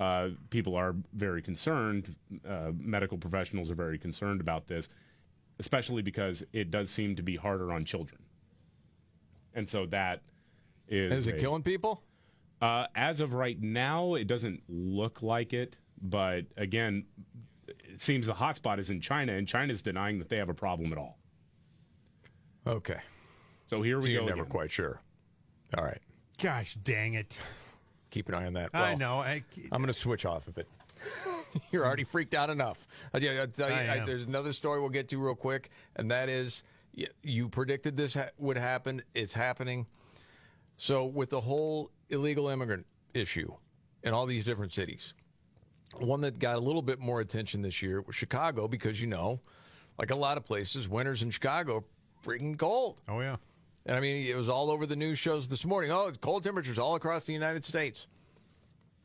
uh, people are very concerned. Uh, medical professionals are very concerned about this, especially because it does seem to be harder on children. And so that is. Is it a- killing people? uh, as of right now, it doesn't look like it. But again, it seems the hotspot is in China, and China's denying that they have a problem at all. Okay. So here So we you're go. never again. quite sure. All right. Gosh dang it. Keep an eye on that. I know. I, I'm going to switch off of it. You're already freaked out enough. Uh, I, I, tell you, I I- there's another story we'll get to real quick, and that is you predicted this ha- would happen. It's happening. So, with the whole illegal immigrant issue in all these different cities, one that got a little bit more attention this year was Chicago because, you know, like a lot of places, winters in Chicago are freaking cold. Oh, yeah. And I mean, it was all over the news shows this morning. Oh, it's cold temperatures all across the United States.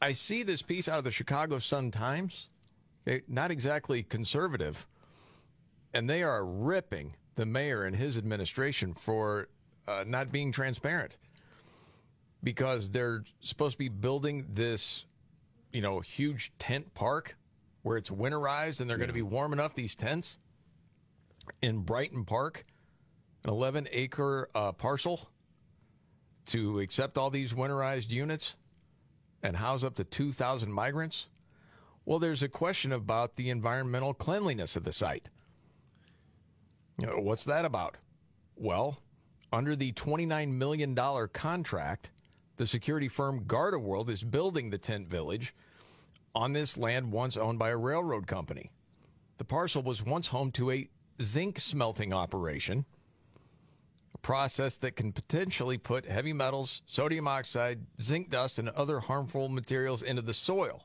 I see this piece out of the Chicago Sun Times, okay, not exactly conservative, and they are ripping the mayor and his administration for uh, not being transparent. Because they're supposed to be building this, you know, huge tent park where it's winterized and they're going to be warm enough these tents in Brighton Park, an 11 acre uh, parcel to accept all these winterized units and house up to 2,000 migrants? Well, there's a question about the environmental cleanliness of the site. What's that about? Well, under the $29 million contract, the security firm GardaWorld is building the tent village on this land once owned by a railroad company. The parcel was once home to a zinc smelting operation, process that can potentially put heavy metals, sodium oxide, zinc dust, and other harmful materials into the soil.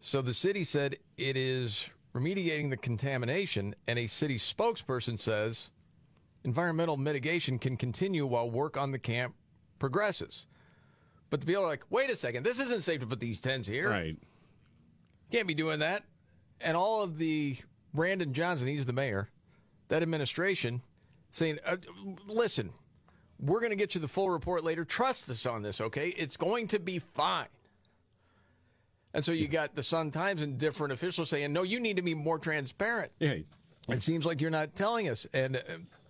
So the city said it is remediating the contamination, and a city spokesperson says environmental mitigation can continue while work on the camp progresses. But the people are like, wait a second, this isn't safe to put these tents here. Right. Can't be doing that. And all of the Brandon Johnson, he's the mayor, that administration saying, uh, listen, we're going to get you the full report later. Trust us on this, okay? It's going to be fine. And so you got the Sun Times and different officials saying, no, you need to be more transparent. Yeah. It seems like you're not telling us. And uh,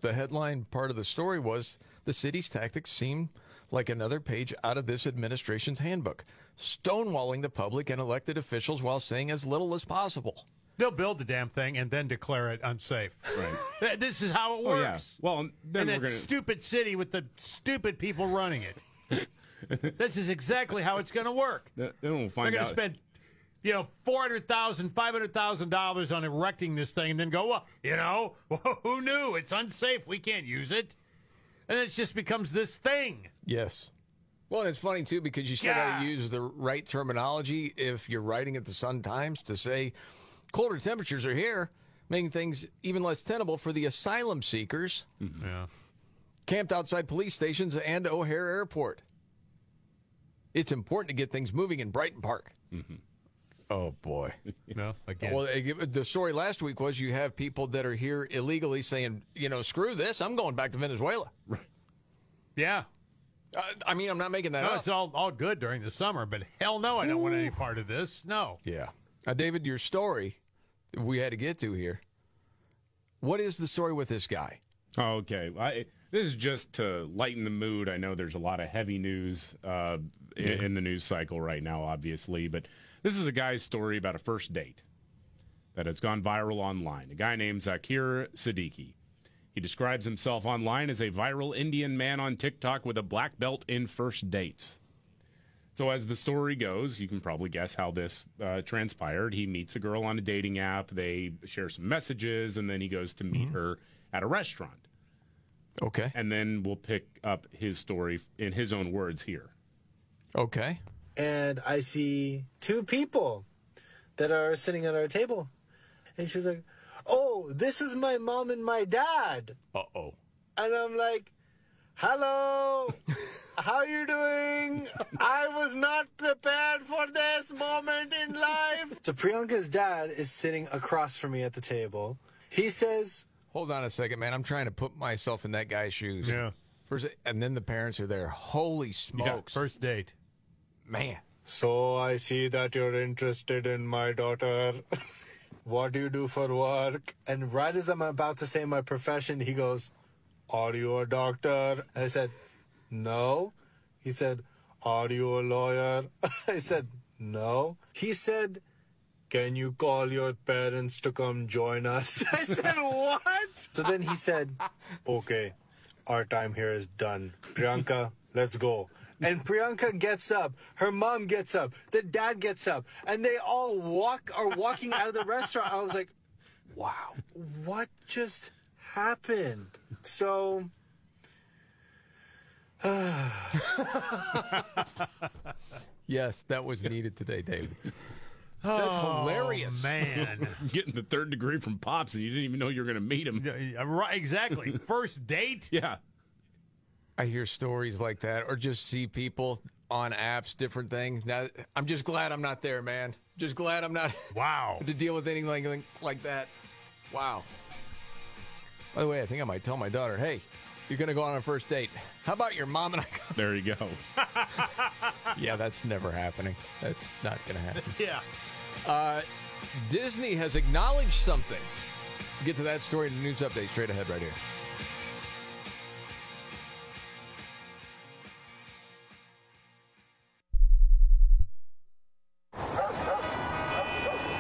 the headline part of the story was the city's tactics seem like another page out of this administration's handbook, stonewalling the public and elected officials while saying as little as possible. They'll build the damn thing and then declare it unsafe. Right. this is how it Oh, yeah. works. Well, then in that gonna- stupid city with the stupid people running it. this is exactly how it's going to work. Then we'll They're going to spend, you know, four hundred thousand, five hundred thousand dollars on erecting this thing, and then go, well, you know, who knew? It's unsafe. We can't use it, and it just becomes this thing. Yes. Well, it's funny too because you still got to use the right terminology if you're writing at the Sun Times to say colder temperatures are here, making things even less tenable for the asylum seekers Yeah. camped outside police stations and O'Hare Airport. It's important to get things moving in Brighton Park. Oh boy. No, again. Well, the story last week was you have people that are here illegally saying, you know, screw this, I'm going back to Venezuela. Right. yeah. Uh, I mean, I'm not making that No, up. it's all all good during the summer, but hell no, I don't want any part of this. No. Yeah. Now, David, your story we had to get to here. What is the story with this guy? Okay. I, this is just to lighten the mood. I know there's a lot of heavy news uh, in, in the news cycle right now, obviously, but this is a guy's story about a first date that has gone viral online. A guy named Zakir Siddiqui. He describes himself online as a viral Indian man on TikTok with a black belt in first dates. So, as the story goes, you can probably guess how this uh, transpired. He meets a girl on a dating app, they share some messages, and then he goes to meet her at a restaurant. Okay. And then we'll pick up his story in his own words here. Okay. and I see two people that are sitting at our table. And she's like, Oh, this is my mom and my dad. Uh oh. And I'm like, Hello, how you doing? I was not prepared for this moment in life. So Priyanka's dad is sitting across from me at the table. He says, Hold on a second, man. I'm trying to put myself in that guy's shoes. Yeah. First, and then the parents are there. Holy smokes. first date. Man. So I see that you're interested in my daughter. what do you do for work? And right as I'm about to say my profession, he goes, Are you a doctor? I said, No. He said, Are you a lawyer? I said, No. He said, Can you call your parents to come join us? I said, What? So then he said, Okay, our time here is done. Priyanka, let's go. And Priyanka gets up, her mom gets up, the dad gets up, and they all walk are walking out of the restaurant. I was like, wow, what just happened? So Yes, that was needed today, David. That's Oh, hilarious. man. Getting the third degree from Pops, and you didn't even know you were going to meet him. Yeah, Right, exactly. First date? Yeah. I hear stories like that or just see people on apps, different things. Now, I'm just glad I'm not there, man. Just glad I'm not wow to deal with anything like, like that. Wow. By the way, I think I might tell my daughter, hey, you're going to go on a first date. How about your mom and I? There you go. yeah, that's never happening. That's not going to happen. Yeah. Uh, Disney has acknowledged something. Get to that story in the news update straight ahead right here.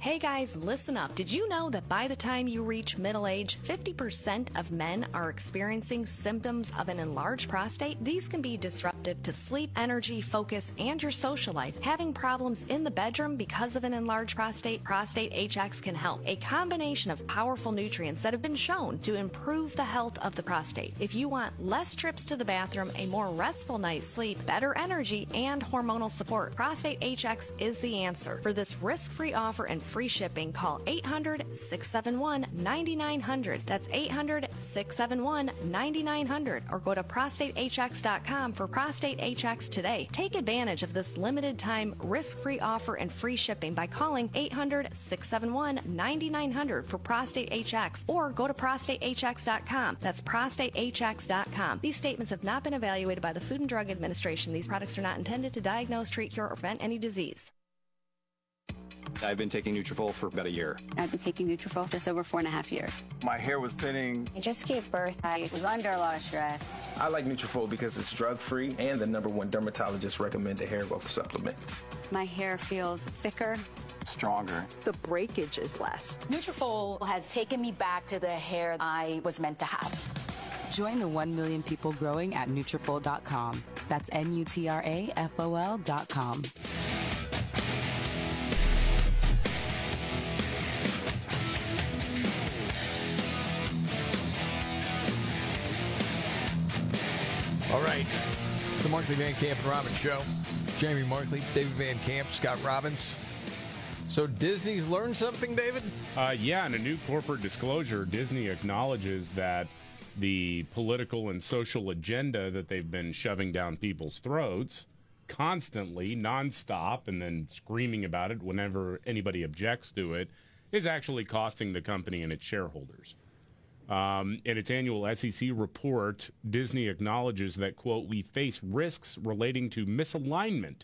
Hey guys, listen up. Did you know that by the time you reach middle age, 50% of men are experiencing symptoms of an enlarged prostate? These can be disruptive to sleep, energy, focus, and your social life. Having problems in the bedroom because of an enlarged prostate, Prostate HX can help. A combination of powerful nutrients that have been shown to improve the health of the prostate. If you want less trips to the bathroom, a more restful night's sleep, better energy, and hormonal support, Prostate HX is the answer. For this risk free offer and free shipping, call 800 671 9900. That's 800 671 9900 or go to prostatehx.com for Prostate HX today. Take advantage of this limited time risk free offer and free shipping by calling 800 671 9900 for Prostate HX or go to prostatehx.com. That's prostatehx.com. These statements have not been evaluated by the Food and Drug Administration. These products are not intended to diagnose, treat, cure, or prevent any disease. I've been taking Nutrafol for about a year. I've been taking Nutrafol just over four and a half years. My hair was thinning. I just gave birth. I was under a lot of stress. I like Nutrafol because it's drug-free and the number one dermatologist recommended hair growth supplement. My hair feels thicker. Stronger. The breakage is less. Nutrafol has taken me back to the hair I was meant to have. Join the 1 million people growing at Nutrafol.com. That's N-U-T-R-A-F-O-L All right. The Markley Van Camp and Robbins Show. Jamie Markley, David Van Camp, Scott Robbins. So Disney's learned something, David? Uh, yeah, in a new corporate disclosure, Disney acknowledges that the political and social agenda that they've been shoving down people's throats constantly, nonstop, and then screaming about it whenever anybody objects to it is actually costing the company and its shareholders. Um, in its annual SEC report, Disney acknowledges that, quote, we face risks relating to misalignment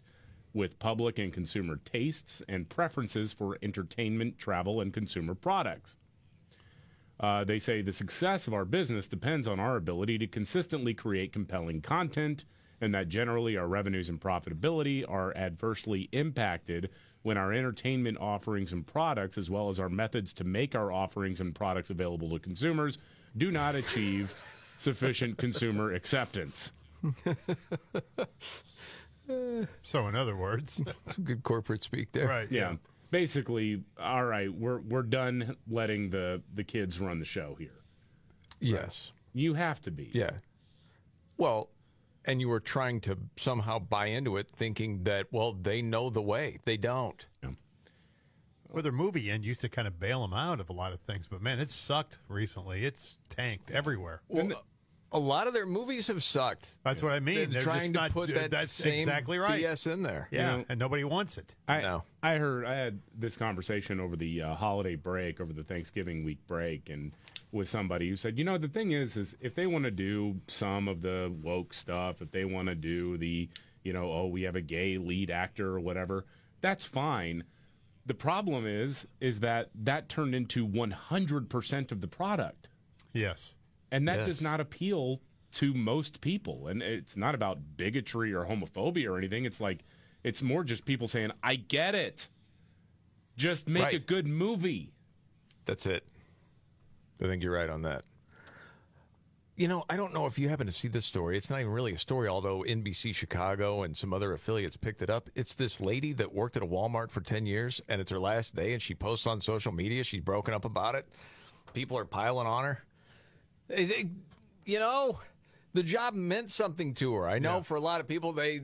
with public and consumer tastes and preferences for entertainment, travel, and consumer products. Uh, they say the success of our business depends on our ability to consistently create compelling content, and that generally our revenues and profitability are adversely impacted when our entertainment offerings and products, as well as our methods to make our offerings and products available to consumers, do not achieve sufficient consumer acceptance. So, in other words, some good corporate speak there. Right. Yeah. Basically, all right, we're we're done letting the the kids run the show here. Yes. You have to be. Yeah. Well, and you were trying to somehow buy into it, thinking that, well, they know the way. They don't. Well, their movie end used to kind of bail them out of a lot of things, but man, it's sucked recently. It's tanked everywhere. Well, a lot of their movies have sucked. That's what I mean. They're, They're trying just to not- put that that's same exactly right. BS in there. Yeah, You know, and nobody wants it. I I heard I had this conversation over the uh, holiday break, over the Thanksgiving week break, and with somebody who said, you know, the thing is, is if they want to do some of the woke stuff, if they want to do the, you know, oh, we have a gay lead actor or whatever, that's fine. The problem is, is that that turned into 100% of the product. Yes. And that Yes. does not appeal to most people. And it's not about bigotry or homophobia or anything. It's like, it's more just people saying, I get it. Just make a good movie. That's it. I think you're right on that. You know, I don't know if you happen to see this story. It's not even really a story, although NBC Chicago and some other affiliates picked it up. It's this lady that worked at a Walmart for 10 years, and it's her last day, and she posts on social media. She's broken up about it. People are piling on her. They- they- you know, the job meant something to her. I know for a lot of people, they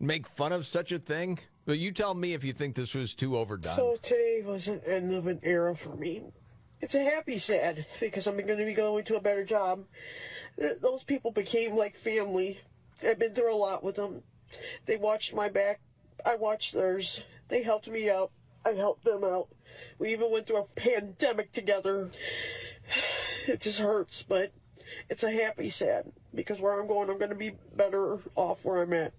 make fun of such a thing. But you tell me if you think this was too overdone. So today was an end of an era for me. It's a happy sad because I'm going to be going to a better job. Those people became like family. I've been through a lot with them. They watched my back. I watched theirs. They helped me out. I helped them out. We even went through a pandemic together. It just hurts, but it's a happy sad because where I'm going, I'm going to be better off where I'm at.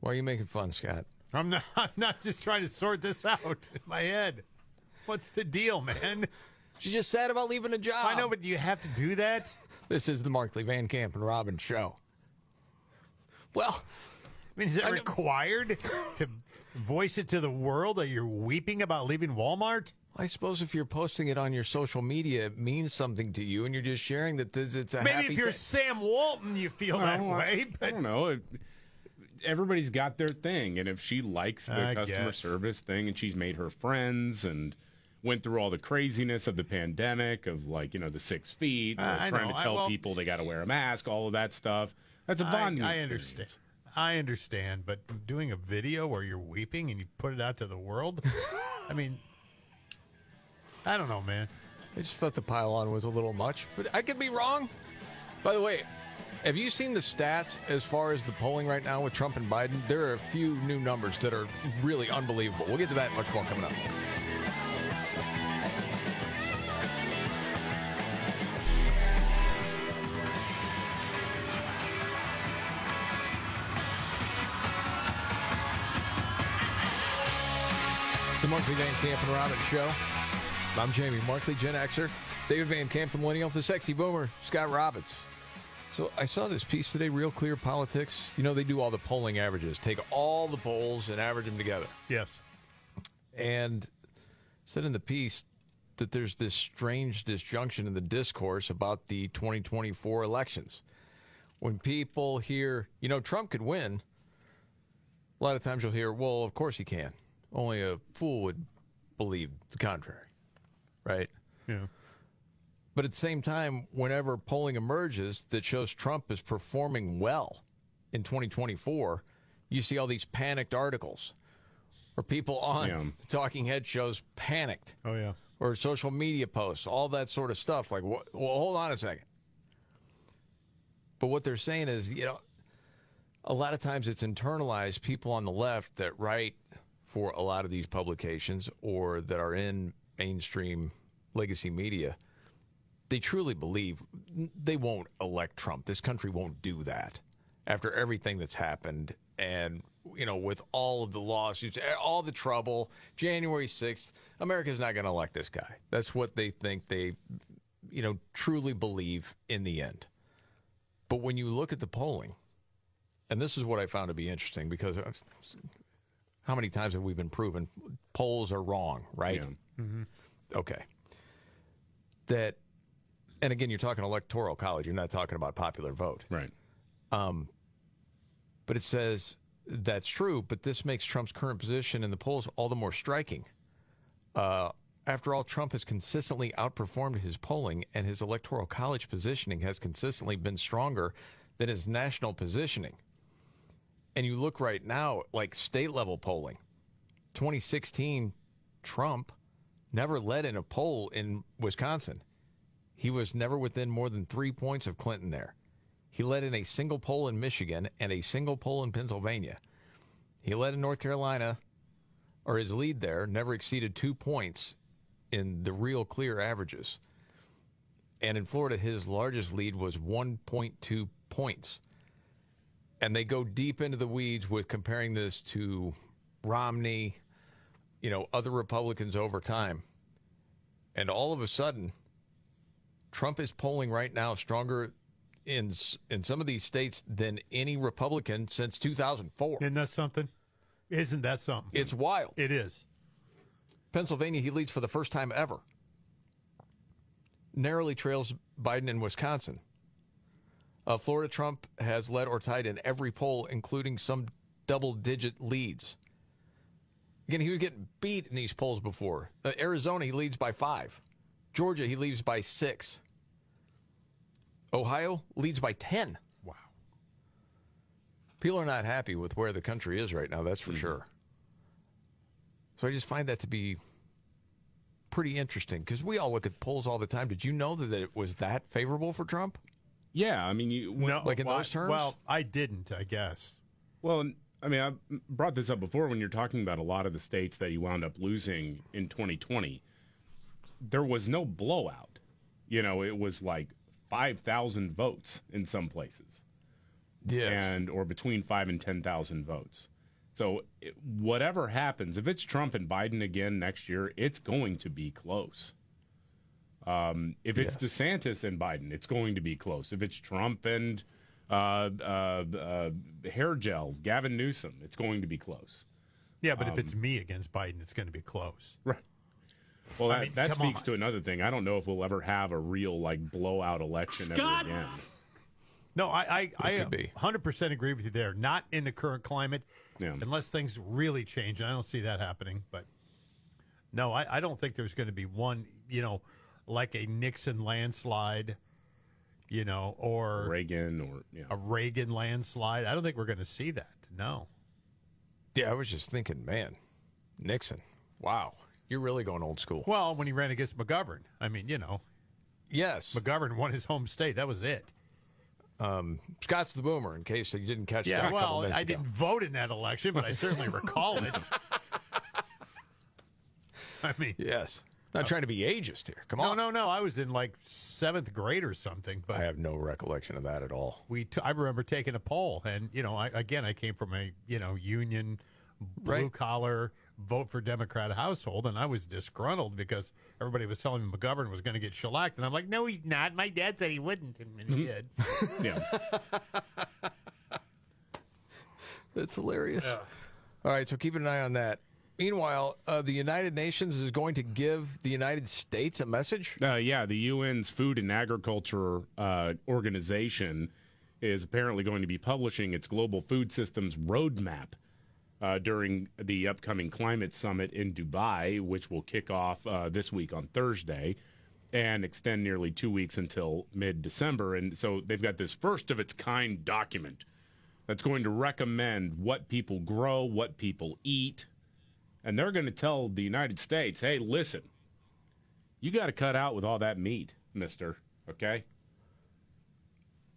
Why are you making fun, Scott? I'm not. I'm not just trying to sort this out in my head. What's the deal, man? She just sad about leaving a job. I know, but do you have to do that? This is the Markley Van Camp and Robbins show. Well, I mean, is it required to voice it to the world that you're weeping about leaving Walmart? I suppose if you're posting it on your social media, it means something to you, and you're just sharing that this, it's a Maybe happy if you're sa- Sam Walton, you feel that Well, I- way. I But don't know. It- Everybody's got their thing, and if she likes the I customer guess. service thing, and she's made her friends and went through all the craziness of the pandemic, of like you know the six feet, uh, trying know. to I- tell well- people they got to wear a mask, all of that stuff. That's a bonding. I experience. understand. I understand, but doing a video where you're weeping and you put it out to the world, I mean, I don't know, man. I just thought the pylon was a little much, but I could be wrong. By the way, have you seen the stats as far as the polling right now with Trump and Biden? There are a few new numbers that are really unbelievable. We'll get to that much more coming up. Markley Van Camp and Robbins Show. I'm Jamie Markley, Gen Xer. David Van Camp, the Millennial, the Sexy Boomer, Scott Robbins. So I saw this piece today, Real Clear Politics. You know, they do all the polling averages, take all the polls and average them together. Yes. And said in the piece that there's this strange disjunction in the discourse about the 2024 elections. When people hear, you know, Trump could win, a lot of times you'll hear, well, of course he can. Only a fool would believe the contrary, right? Yeah. But at the same time, whenever polling emerges that shows Trump is performing well in 2024, you see all these panicked articles or people on Yeah. talking head shows panicked Oh yeah. or social media posts, all that sort of stuff. Like, well, hold on a second. But what they're saying is, you know, a lot of times it's internalized people on the left that write for a lot of these publications or that are in mainstream legacy media. They truly believe they won't elect Trump. This country won't do that after everything that's happened and you know with all of the lawsuits all the trouble january 6th america's not going to elect this guy that's what they think they you know truly believe in the end but when you look at the polling and this is what i found to be interesting because how many times have we been proven polls are wrong right Mm-hmm. okay that and again you're talking electoral college you're not talking about popular vote right um, but it says that's true, but this makes Trump's current position in the polls all the more striking. Uh, after all, Trump has consistently outperformed his polling, and his electoral college positioning has consistently been stronger than his national positioning. And you look right now, like state level polling, 2016, Trump never led in a poll in Wisconsin. He was never within more than three points of Clinton there. He led in a single poll in Michigan and a single poll in Pennsylvania. He led in North Carolina, or his lead there never exceeded two points in the real clear averages. And in Florida, his largest lead was 1.2 points. And they go deep into the weeds with comparing this to Romney, you know, other Republicans over time. And all of a sudden, Trump is polling right now stronger in in some of these states than any Republican since 2004. Isn't that something? Isn't that something? It's wild. It is. Pennsylvania, he leads for the first time ever. Narrowly trails Biden in Wisconsin. Uh, Florida, Trump has led or tied in every poll, including some double digit leads. Again, he was getting beat in these polls before. Uh, Arizona, he leads by five. Georgia, he leads by six. Ohio leads by 10. Wow. People are not happy with where the country is right now, that's for sure. So I just find that to be pretty interesting because we all look at polls all the time. Did you know that it was that favorable for Trump? Yeah, I mean, you No, like in well, those terms? Well, I didn't. I guess. Well, I mean, I brought this up before when you're talking about a lot of the states that you wound up losing in 2020. There was no blowout. You know, it was like 5,000 votes in some places. Yes. And, or between 5 and 10,000 votes. So it, whatever happens, if it's Trump and Biden again next year, it's going to be close. Um, if it's DeSantis and Biden, it's going to be close. If it's Trump and uh, uh, uh, hair gel, Gavin Newsom, it's going to be close. Yeah, but if Um, it's me against Biden, it's going to be close. Right. Well, I that, mean, that speaks on. to another thing. I don't know if we'll ever have a real like blowout election Scott! ever again. No, I I, I could be. 100% agree with you there. Not in the current climate, Yeah. unless things really change. And I don't see that happening. But no, I, I don't think there's going to be one, you know, like a Nixon landslide, you know, or Reagan or yeah. a Reagan landslide. I don't think we're going to see that. No. Yeah, I was just thinking, man, Nixon. Wow, you're really going old school. Well, when he ran against McGovern, I mean, you know, yes, McGovern won his home state. That was it. Um, Scott's the boomer. In case you didn't catch that. Yeah, a couple well, minutes I ago. didn't vote in that election, but I certainly recall it. I mean, yes. Not trying to be ageist here. Come on. no, no, no. I was in like seventh grade or something, but I have no recollection of that at all. we. T- I remember taking a poll, and you know, I, again, I came from a you know union, blue Right. collar, vote for Democrat household, and I was disgruntled because everybody was telling me McGovern was going to get shellacked, and I'm like, no, he's not. My dad said he wouldn't, and he mm-hmm. did. yeah. That's hilarious. All right, so keep an eye on that. Meanwhile, uh, the United Nations is going to give the United States a message. Uh, yeah, the UN's Food and Agriculture uh, Organization is apparently going to be publishing its global food systems roadmap uh, during the upcoming climate summit in Dubai, which will kick off uh, this week on Thursday and extend nearly two weeks until mid December. And so they've got this first of its kind document that's going to recommend what people grow, what people eat. And they're going to tell the United States, hey, listen, you got to cut out with all that meat, mister. Okay?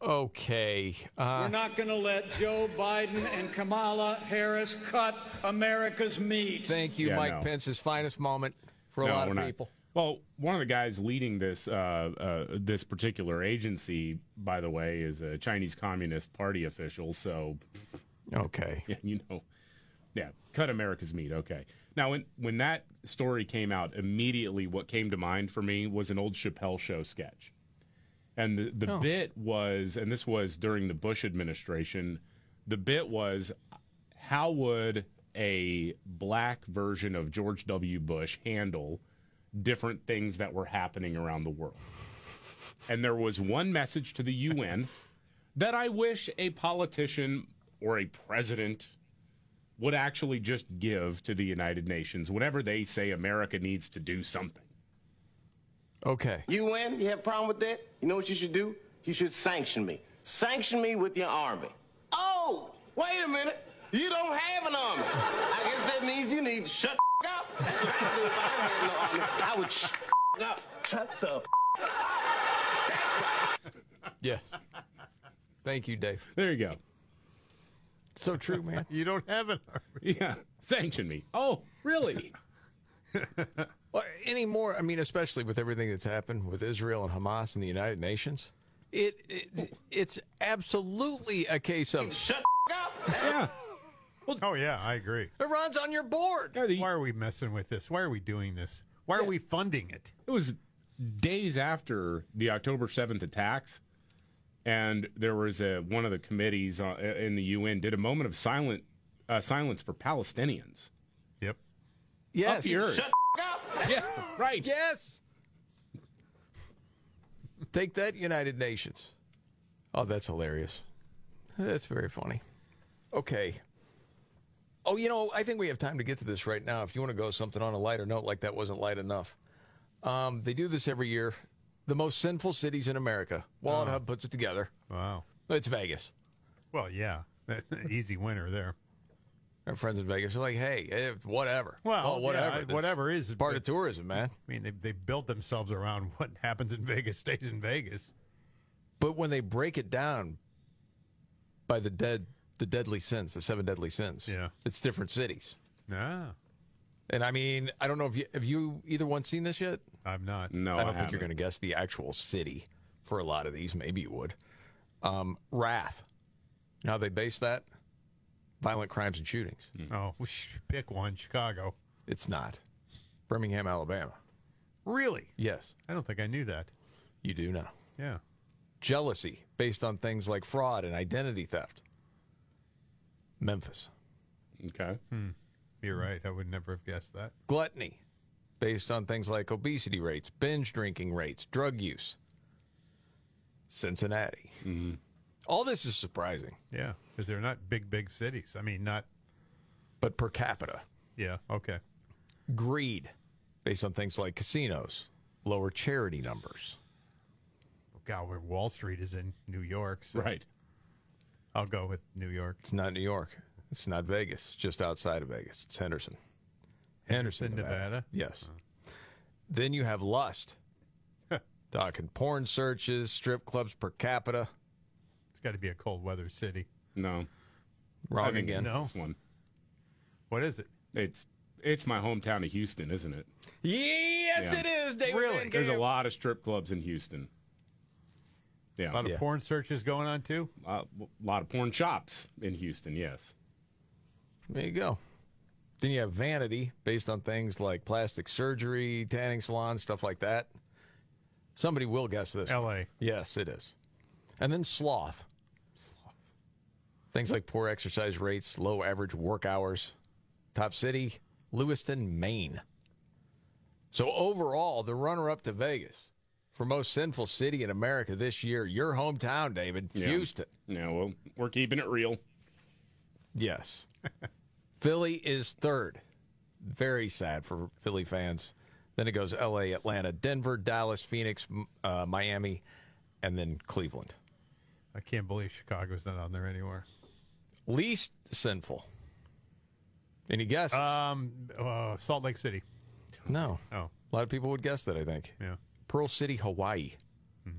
Okay. Uh, We're not going to let Joe Biden and Kamala Harris cut America's meat. Thank you, Yeah, Mike no. Pence's finest moment for a No, lot we're of not. people. Well, one of the guys leading this uh, uh, this particular agency, by the way, is a Chinese Communist Party official. So, okay, yeah, you know, yeah, cut America's meat. Okay. Now, when when that story came out, immediately what came to mind for me was an old Chappelle Show sketch, and the the Oh. bit was, and this was during the Bush administration. The bit was, how would a black version of George W. Bush handle different things that were happening around the world? And there was one message to the UN that I wish a politician or a president would actually just give to the United Nations whenever they say America needs to do something. Okay. UN, you have a problem with that? You know what you should do? You should sanction me. Sanction me with your army. Oh, wait a minute. You don't have an army. I guess that means you need to shut the up. I do if I had no army. I would shut up. Shut the Yes. Thank you, Dave. There you go. So true, man. you don't have an army. Yeah, sanction me. Oh, really? Well, any more? I mean, especially with everything that's happened with Israel and Hamas and the United Nations, it, it it's absolutely a case of shut up. Yeah. oh yeah, I agree. Iran's on your board. Why are we messing with this? Why are we doing this? Why are we funding it? It was days after the October 7th attacks, and there was a, one of the committees uh, in the UN did a moment of silent uh, silence for Palestinians. Yep. Yes. Up yours. Shut up. Yeah, right. Yes. Take that, United Nations. Oh, that's hilarious. That's very funny. Okay. Oh, you know, I think we have time to get to this right now. If you want to go something on a lighter note, like that wasn't light enough. Um, they do this every year. The most sinful cities in America. Wallet Oh. Hub puts it together. Wow. It's Vegas. Well, yeah, easy winner there. Our friends in Vegas are like, hey, eh, whatever. Well, Oh, whatever. yeah, whatever is part of tourism, man. I mean, they they built themselves around what happens in Vegas stays in Vegas. But when they break it down by the dead the deadly sins, the seven deadly sins. Yeah. It's different cities. Ah, And I mean, I don't know if you have you either one seen this yet? I'm not. No, I don't I think you're going to guess the actual city for a lot of these. Maybe you would. Um, Wrath. Now they base that violent crimes and shootings. Oh, we should pick one. Chicago. It's not. Birmingham, Alabama. Really? Yes, I don't think I knew that. you do now. Yeah. Jealousy based on things like fraud and identity theft. Memphis. Okay. Hmm. You're right. I would never have guessed that. Gluttony based on things like obesity rates, binge drinking rates, drug use. Cincinnati. Mm-hmm. All this is surprising, Yeah, because they're not big, big cities. I mean, not. but per capita. Yeah. Okay. Greed based on things like casinos, lower charity numbers. God, where Wall Street is in New York. So Right. I'll go with New York. It's not New York. It's not Vegas. It's just outside of Vegas. It's Henderson. Henderson, Henderson, Nevada? Yes. Uh-huh. Then you have lust. Talking porn searches, strip clubs per capita. It's got to be a cold weather city. No. Wrong I think again. No. This one. What is it? It's it's my hometown of Houston, isn't it? Yes, Yeah. it is, David. Really? Van There's a lot of strip clubs in Houston. Yeah. A lot of Yeah. porn searches going on too. A lot of porn shops in Houston, yes. There you go. Then you have vanity based on things like plastic surgery, tanning salons, stuff like that. Somebody will guess this. one. L.A. Yes, it is. And then sloth. sloth. Things like poor exercise rates, low average work hours. Top city, Lewiston, Maine. So overall, the runner-up to Vegas for most sinful city in America this year, your hometown, David, Yeah. Houston. Yeah, well, we're keeping it real. Yes. Philly is third. Very sad for Philly fans. Then it goes L.A., Atlanta, Denver, Dallas, Phoenix, uh, Miami, and then Cleveland. I can't believe Chicago's not on there anywhere. Least sinful. Any guesses? Um, uh, Salt Lake City. no. Oh, A lot of people would guess that, I think. yeah. Pearl City, Hawaii.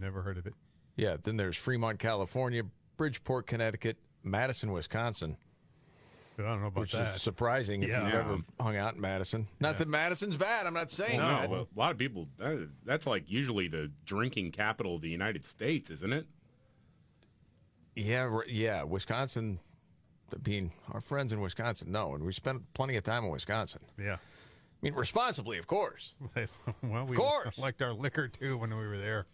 Never heard of it. Yeah, then there's Fremont, California, Bridgeport, Connecticut, Madison, Wisconsin, I don't know about which that. is surprising if Yeah. you've ever hung out in Madison. Not that Madison's bad, I'm not saying no, that. but a lot of people, that, that's like usually the drinking capital of the United States, isn't it? Yeah, r- yeah. Wisconsin, being our friends in Wisconsin, no, and we spent plenty of time in Wisconsin. yeah. I mean, responsibly, of course. well, we course. liked our liquor too when we were there.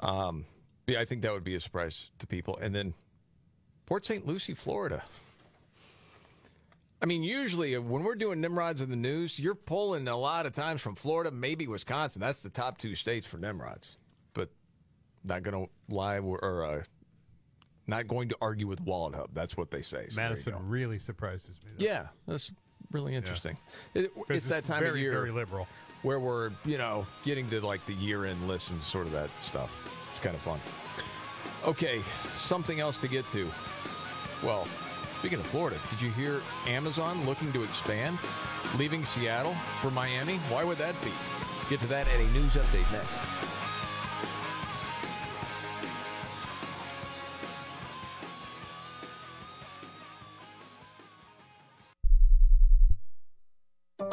Um, yeah, I think that would be a surprise to people. And then Port St. Lucie, Florida. I mean, usually when we're doing Nimrods in the news, you're pulling a lot of times from Florida, maybe Wisconsin. That's the top two states for Nimrods. But not going to lie or uh, not going to argue with WalletHub. That's what they say. So Madison really surprises me. though. Yeah, that's really interesting. It, 'Cause it's that time very, of year very liberal. where we're, you know, getting to like the year-end lists and sort of that stuff. It's kind of fun. Okay, something else to get to. Well, speaking of Florida, did you hear Amazon looking to expand, leaving Seattle for Miami? Why would that be? Get to that at a news update next.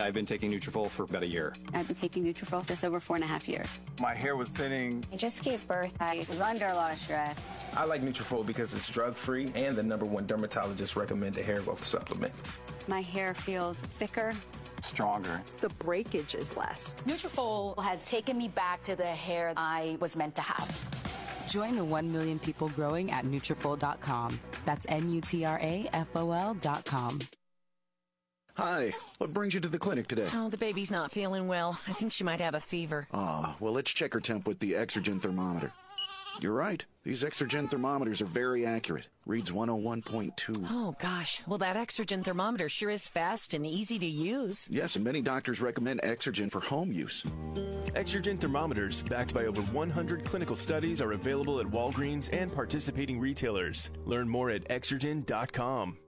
I've been taking Nutrafol for about a year. I've been taking Nutrafol just over four and a half years. My hair was thinning. I just gave birth. I was under a lot of stress. I like Nutrafol because it's drug-free and the number one dermatologist recommended hair growth supplement. My hair feels thicker. Stronger. The breakage is less. Nutrafol has taken me back to the hair I was meant to have. Join the 1 million people growing at Nutrafol.com. That's N-U-T-R-A-F-O-L dot com. Hi, what brings you to the clinic today? Oh, the baby's not feeling well. I think she might have a fever. Ah, well, let's check her temp with the Exergen thermometer. You're right. These Exergen thermometers are very accurate. Reads 101.2. Oh, gosh. Well, that Exergen thermometer sure is fast and easy to use. Yes, and many doctors recommend Exergen for home use. Exergen thermometers, backed by over 100 clinical studies, are available at Walgreens and participating retailers. Learn more at exergen.com.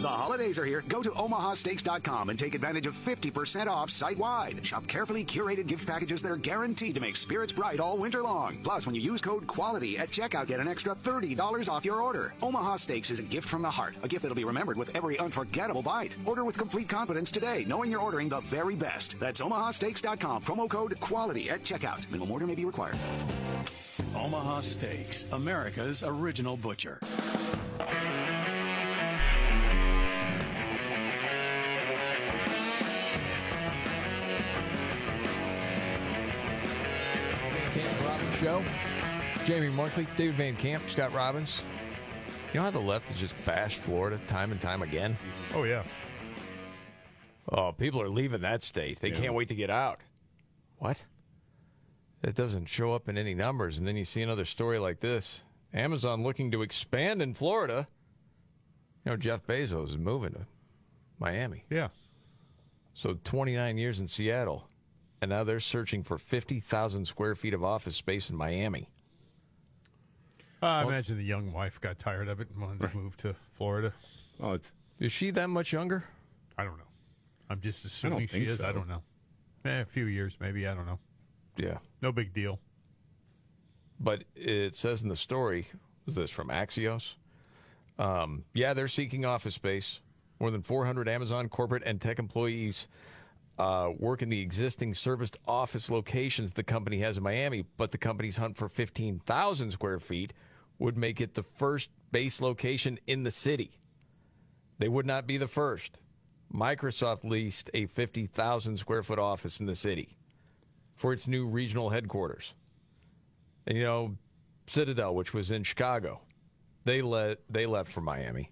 The holidays are here. Go to omahasteaks.com and take advantage of 50% off site wide. Shop carefully curated gift packages that are guaranteed to make spirits bright all winter long. Plus, when you use code QUALITY at checkout, get an extra $30 off your order. Omaha Steaks is a gift from the heart, a gift that'll be remembered with every unforgettable bite. Order with complete confidence today, knowing you're ordering the very best. That's omahasteaks.com. Promo code QUALITY at checkout. Minimum order may be required. Omaha Steaks, America's original butcher. Show. Jamie Markley, David Van Camp, Scott Robbins. You know how the left has just bashed Florida time and time again? Oh, yeah. Oh, people are leaving that state. They Yeah. can't wait to get out. What? It doesn't show up in any numbers. And then you see another story like this Amazon looking to expand in Florida. You know, Jeff Bezos is moving to Miami. Yeah. So 29 years in Seattle. And now they're searching for 50,000 square feet of office space in Miami. Uh, I imagine the young wife got tired of it and wanted to move to Florida. Oh, it's, is she that much younger? I don't know. I'm just assuming she think is. I don't know. Eh, a few years, maybe. I don't know. Yeah. No big deal. But it says in the story, was this from Axios? Um, yeah, they're seeking office space. More than 400 Amazon corporate and tech employees uh, work in the existing serviced office locations the company has in Miami, but the company's hunt for 15,000 square feet would make it the first base location in the city. They would not be the first. Microsoft leased a 50,000 square foot office in the city for its new regional headquarters. And you know, Citadel, which was in Chicago, they let they left for Miami.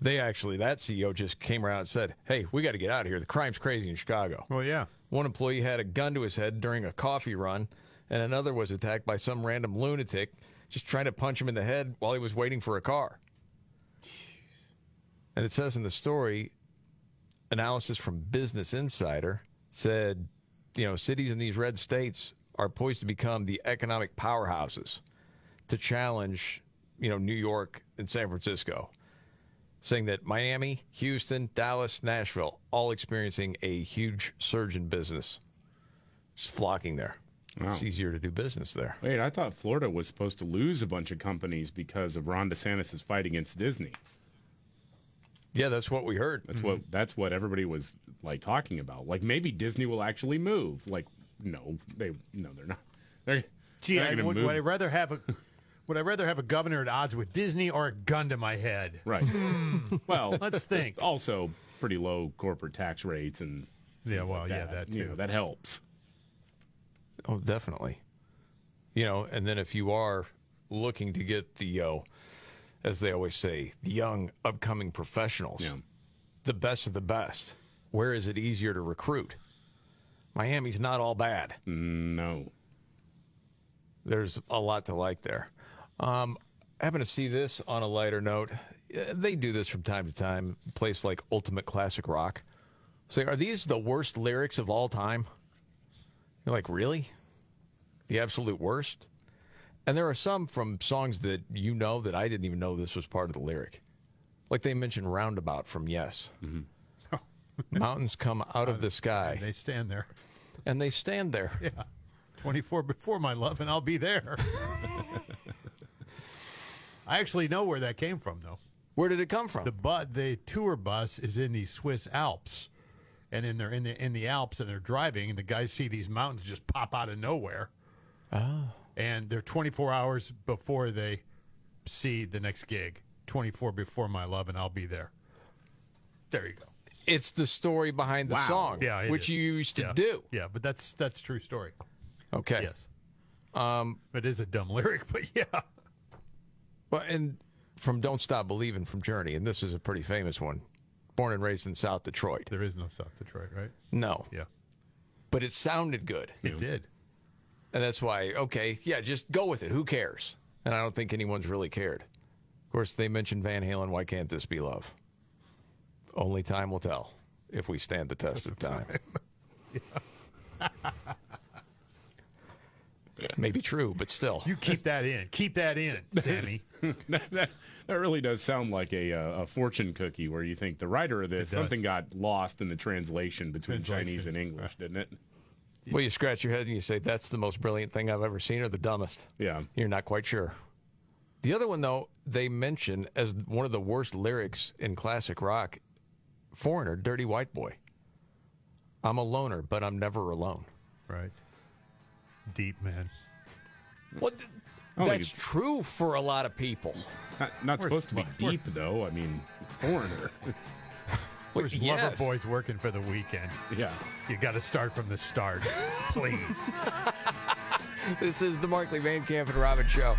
They actually that CEO just came around and said, "Hey, we got to get out of here. The crime's crazy in Chicago." Well, yeah. One employee had a gun to his head during a coffee run, and another was attacked by some random lunatic just trying to punch him in the head while he was waiting for a car. And it says in the story, analysis from Business Insider said, you know, cities in these red states are poised to become the economic powerhouses to challenge, you know, New York and San Francisco. Saying that Miami, Houston, Dallas, Nashville, all experiencing a huge surge in business. Just flocking there. Wow. It's easier to do business there. Wait, I thought Florida was supposed to lose a bunch of companies because of Ron DeSantis' fight against Disney. Yeah, that's what we heard. That's what that's what everybody was like talking about. Like maybe Disney will actually move. Like no, they no, they're not. They're, Gee, they're I, would, move. would I rather have a would I rather have a governor at odds with Disney or a gun to my head? Right. well, let's think. Also, pretty low corporate tax rates and Yeah, well, like yeah, that You too. know, that helps. Oh, definitely. You know, and then if you are looking to get the, uh, as they always say, the young upcoming professionals, the best of the best, where is it easier to recruit? Miami's not all bad. No. There's a lot to like there. Um, happen to see this on a lighter note. Uh, They do this from time to time. A place like Ultimate Classic Rock. Say, are these the worst lyrics of all time? You're like, really? The absolute worst? And there are some from songs that you know that I didn't even know this was part of the lyric. Like they mentioned Roundabout from Yes. Mountains come out of the sky. They stand there. And they stand there. Yeah. 24 before my love, and I'll be there. I actually know where that came from, though. Where did it come from? The bu- the tour bus is in the Swiss Alps, and in they're in the in the Alps, and they're driving, and the guys see these mountains just pop out of nowhere, Oh. and they're 24 hours before they see the next gig. 24 before my love, and I'll be there. There you go. It's the story behind the song, yeah, which is. you used to Yeah. do. Yeah, but that's that's true story. Okay. Yes. Um, it is a dumb lyric, but yeah. Well, and from "Don't Stop Believing" from Journey, and this is a pretty famous one. Born and raised in South Detroit. There is no South Detroit, right? No. Yeah. But it sounded good. It did. And that's why, okay, yeah, just go with it. Who cares? And I don't think anyone's really cared. Of course, they mentioned Van Halen. Why can't this be love? Only time will tell if we stand the test of time. Maybe true, but still. You keep that in. Keep that in, Sammy. that, that, that really does sound like a, uh, a fortune cookie where you think the writer of this, something got lost in the translation between Translation. Chinese and English, didn't it? Well, you scratch your head and you say, that's the most brilliant thing I've ever seen or the dumbest. Yeah. You're not quite sure. The other one, though, they mention as one of the worst lyrics in classic rock Foreigner, Dirty White Boy. I'm a loner, but I'm never alone. Right. Deep, man. What? I don't That's it's- true for a lot of people. Not, not supposed to be where- deep, though. I mean, it's foreigner. Where's yes. Loverboy's working for the weekend? yeah. You got to start from the start, please. This is the Markley Van Camp and Robbins Show.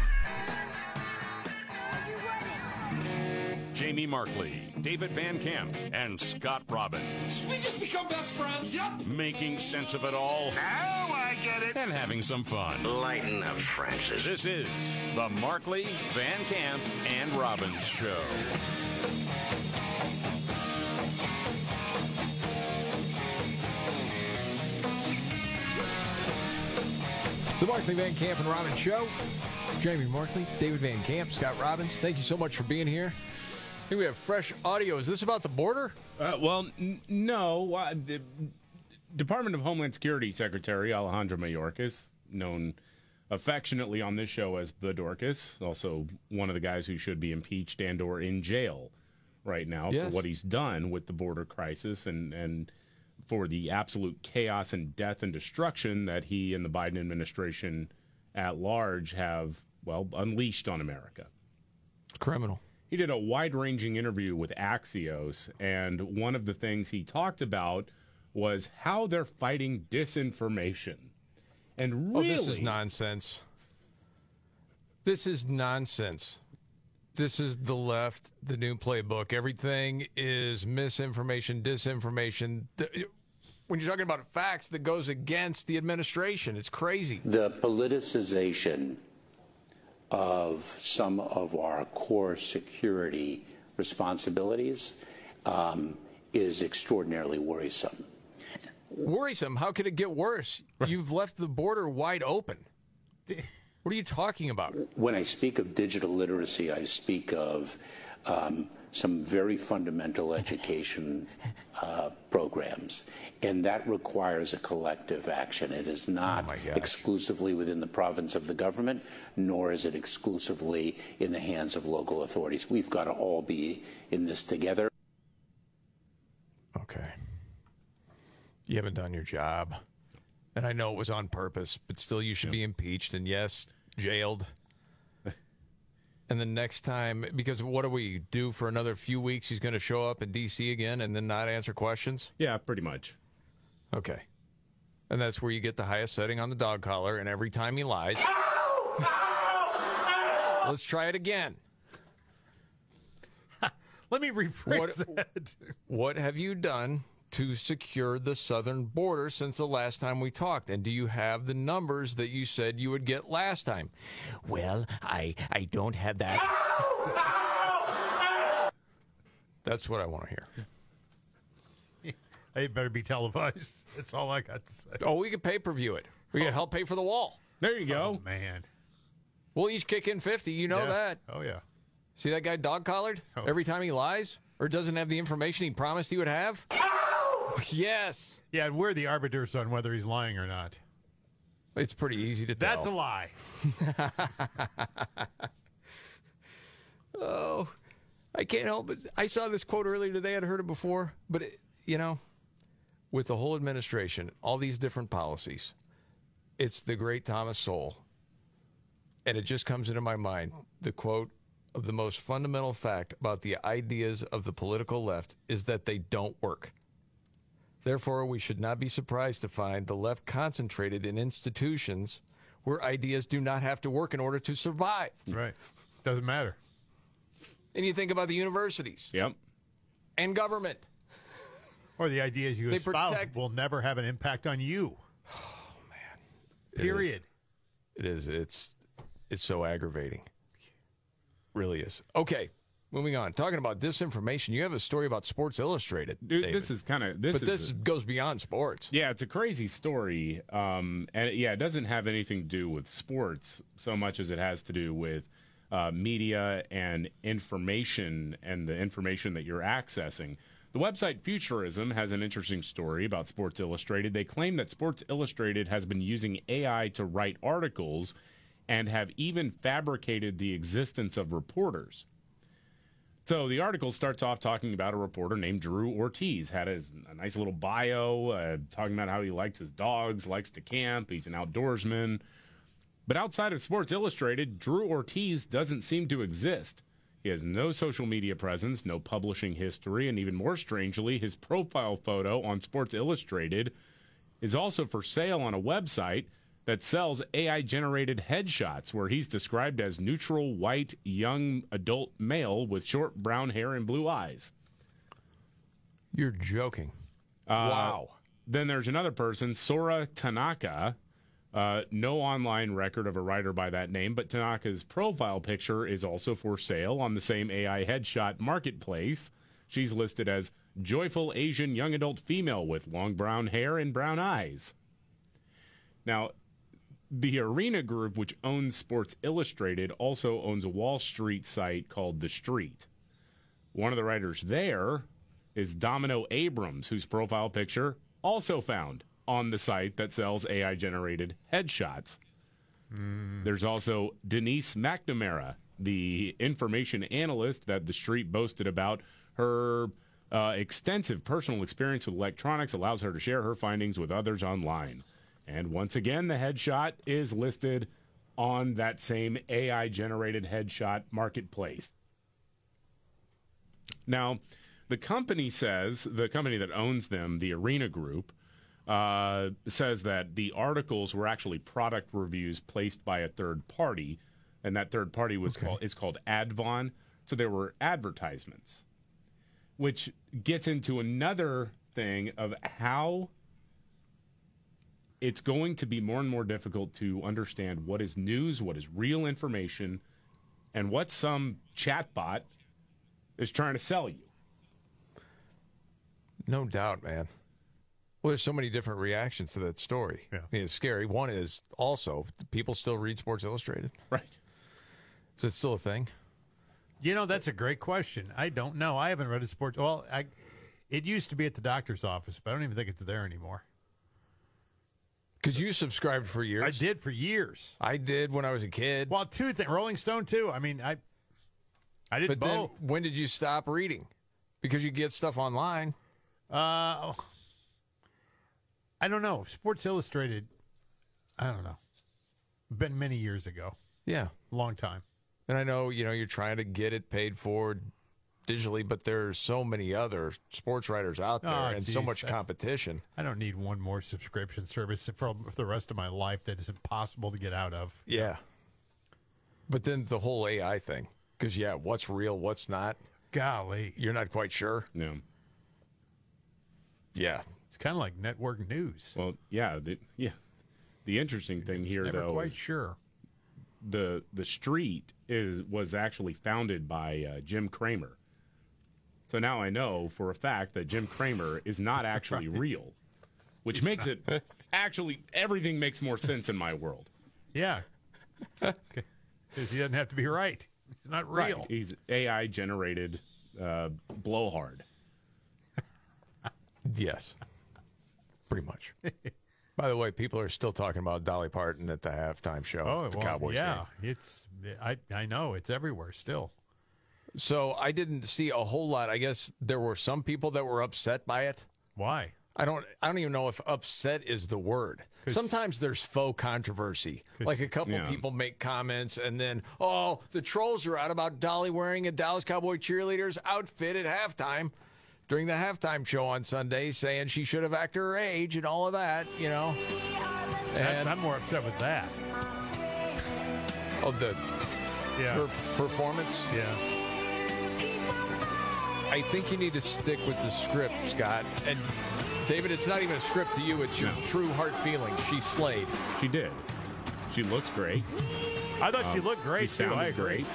Jamie Markley, David Van Camp, and Scott Robbins. We just become best friends. Yep. Making sense of it all Now I get it. and having some fun. Lighten up, Francis. This is the Markley, Van Camp, and Robbins Show. The Markley Van Camp and Robbins Show. Jamie Markley, David Van Camp, Scott Robbins. Thank you so much for being here. I think we have fresh audio. Is this about the border? Uh, well, n- no. Uh, the Department of Homeland Security Secretary Alejandro Mayorkas, known affectionately on this show as the Dorcas, also one of the guys who should be impeached and or in jail right now Yes. for what he's done with the border crisis and and for the absolute chaos and death and destruction that he and the Biden administration at large have well unleashed on America. Criminal. He did a wide ranging interview with Axios, and one of the things he talked about was how they're fighting disinformation. And really, Oh, this is nonsense. This is nonsense. This is the left, the new playbook. Everything is misinformation, disinformation. When you're talking about facts that goes against the administration, it's crazy. The politicization of some of our core security responsibilities um, is extraordinarily worrisome. Worrisome. How could it get worse? You've left the border wide open. What are you talking about? When I speak of digital literacy, I speak of um, some very fundamental education uh, programs, and that requires a collective action. It is not exclusively within the province of the government, nor is it exclusively in the hands of local authorities. We've got to all be in this together. Okay. You haven't done your job. And I know it was on purpose, but still you should be impeached and yes, jailed. And the next time because what do we do for another few weeks he's going to show up in DC again and then not answer questions? Yeah, pretty much. Okay. And that's where you get the highest setting on the dog collar and every time he lies. Let's try it again. Let me rephrase What- that. What have you done to secure the southern border since the last time we talked? And do you have the numbers that you said you would get last time? Well, I I don't have that. That's what I want to hear. It better be televised. That's all I got to say. Oh, we could pay per view it. We could help pay for the wall. There you go. Oh, man. We'll each kick in 50. You know Yeah. that. Oh, yeah. See that guy dog collared? Oh. Every time he lies or doesn't have the information he promised he would have? Yes. Yeah, we're the arbiters on whether he's lying or not. It's pretty easy to tell. That's a lie. Oh, I can't help it. I saw this quote earlier today. I'd heard it before, but it, you know, with the whole administration, all these different policies, it's the great Thomas Sowell, and it just comes into my mind. The quote of the most fundamental fact about the ideas of the political left is that they don't work. Therefore, we should not be surprised to find the left concentrated in institutions where ideas do not have to work in order to survive. Right. Doesn't matter. And you think about the universities. Yep. And government. Or the ideas you They espouse protect- will never have an impact on you. Oh, it Period. It is. It's it's so aggravating. Really is. Okay, moving on. Talking about disinformation, you have a story about Sports Illustrated. Dude, David. this is kind of this but is this goes beyond sports. Yeah, it's a crazy story. Um, and yeah, it doesn't have anything to do with sports so much as it has to do with uh, media and information and the information that you're accessing. The website Futurism has an interesting story about Sports Illustrated. They claim that Sports Illustrated has been using AI to write articles and have even fabricated the existence of reporters. So the article starts off talking about a reporter named Drew Ortiz. Had a, a nice little bio, uh, talking about how he likes his dogs, likes to camp, he's an outdoorsman. But outside of Sports Illustrated, Drew Ortiz doesn't seem to exist. He has no social media presence, no publishing history, and even more strangely, his profile photo on Sports Illustrated is also for sale on a website that sells AI generated headshots where he's described as neutral white young adult male with short brown hair and blue eyes. You're joking. Uh, wow. Then there's another person, Sora Tanaka. Uh, no online record of a writer by that name, but Tanaka's profile picture is also for sale on the same AI headshot marketplace. She's listed as joyful Asian young adult female with long brown hair and brown eyes. Now, the Arena Group, which owns Sports Illustrated, also owns a Wall Street site called The Street. One of the writers there is Domino Abrams, whose profile picture also found on the site that sells AI generated headshots. There's also Denise McNamara, the information analyst that the street boasted about. Her uh, extensive personal experience with electronics allows her to share her findings with others online. And once again, the headshot is listed on that same AI generated headshot marketplace. Now, the company says, the company that owns them, the Arena Group, uh, says that the articles were actually product reviews placed by a third party, and that third party was called is called Advon. So there were advertisements, which gets into another thing of how it's going to be more and more difficult to understand what is news, what is real information, and what some chatbot is trying to sell you. No doubt, man. Well, there's so many different reactions to that story. Yeah. I mean, it's scary. One is also people still read Sports Illustrated. Right. Is it still a thing? You know, that's a great question. I don't know. I haven't read a sports. Well, I, it used to be at the doctor's office, but I don't even think it's there anymore. Because you subscribed for years. I did for years. I did when I was a kid. Well, two things. Rolling Stone too. I mean, I, I did but both. then when did you stop reading? Because you get stuff online. Uh, I don't know. Sports Illustrated. I don't know. Been many years ago. Yeah. Long time. And I know, you know, you're trying to get it paid for digitally, but there's so many other sports writers out there Oh, and so much competition. I don't need one more subscription service for, for the rest of my life that is impossible to get out of. Yeah. But then the whole AI thing. Because, yeah, what's real, what's not, Golly. you're not quite sure. No. Yeah. It's kind of like network news. Well, yeah, the, yeah. The interesting thing here, Never though, quite is sure. the the street is was actually founded by uh, Jim Cramer. So now I know for a fact that Jim Cramer is not actually real, which makes it actually everything makes more sense in my world. Yeah. Because he doesn't have to be right. He's not real. Right. He's AI generated uh, blowhard. Yes. Pretty much. By the way, people are still talking about Dolly Parton at the halftime show. Oh, the well, Cowboys yeah. game. It's I I know it's everywhere still. So I didn't see a whole lot. I guess there were some people that were upset by it. Why? I don't. I don't even know if upset is the word. Sometimes there's faux controversy. Like a couple Yeah. people make comments, and then oh, the trolls are out about Dolly wearing a Dallas Cowboy cheerleader's outfit at halftime during the halftime show on Sunday, saying she should have acted her age and all of that. You know. And I'm more upset with that. oh, the Yeah. her performance. yeah. I think you need to stick with the script, Scott. And David, it's not even a script to you; it's your true heart feeling. She slayed. She did. She looked great. I thought she Um, looked great, She too. sounded I agree. great.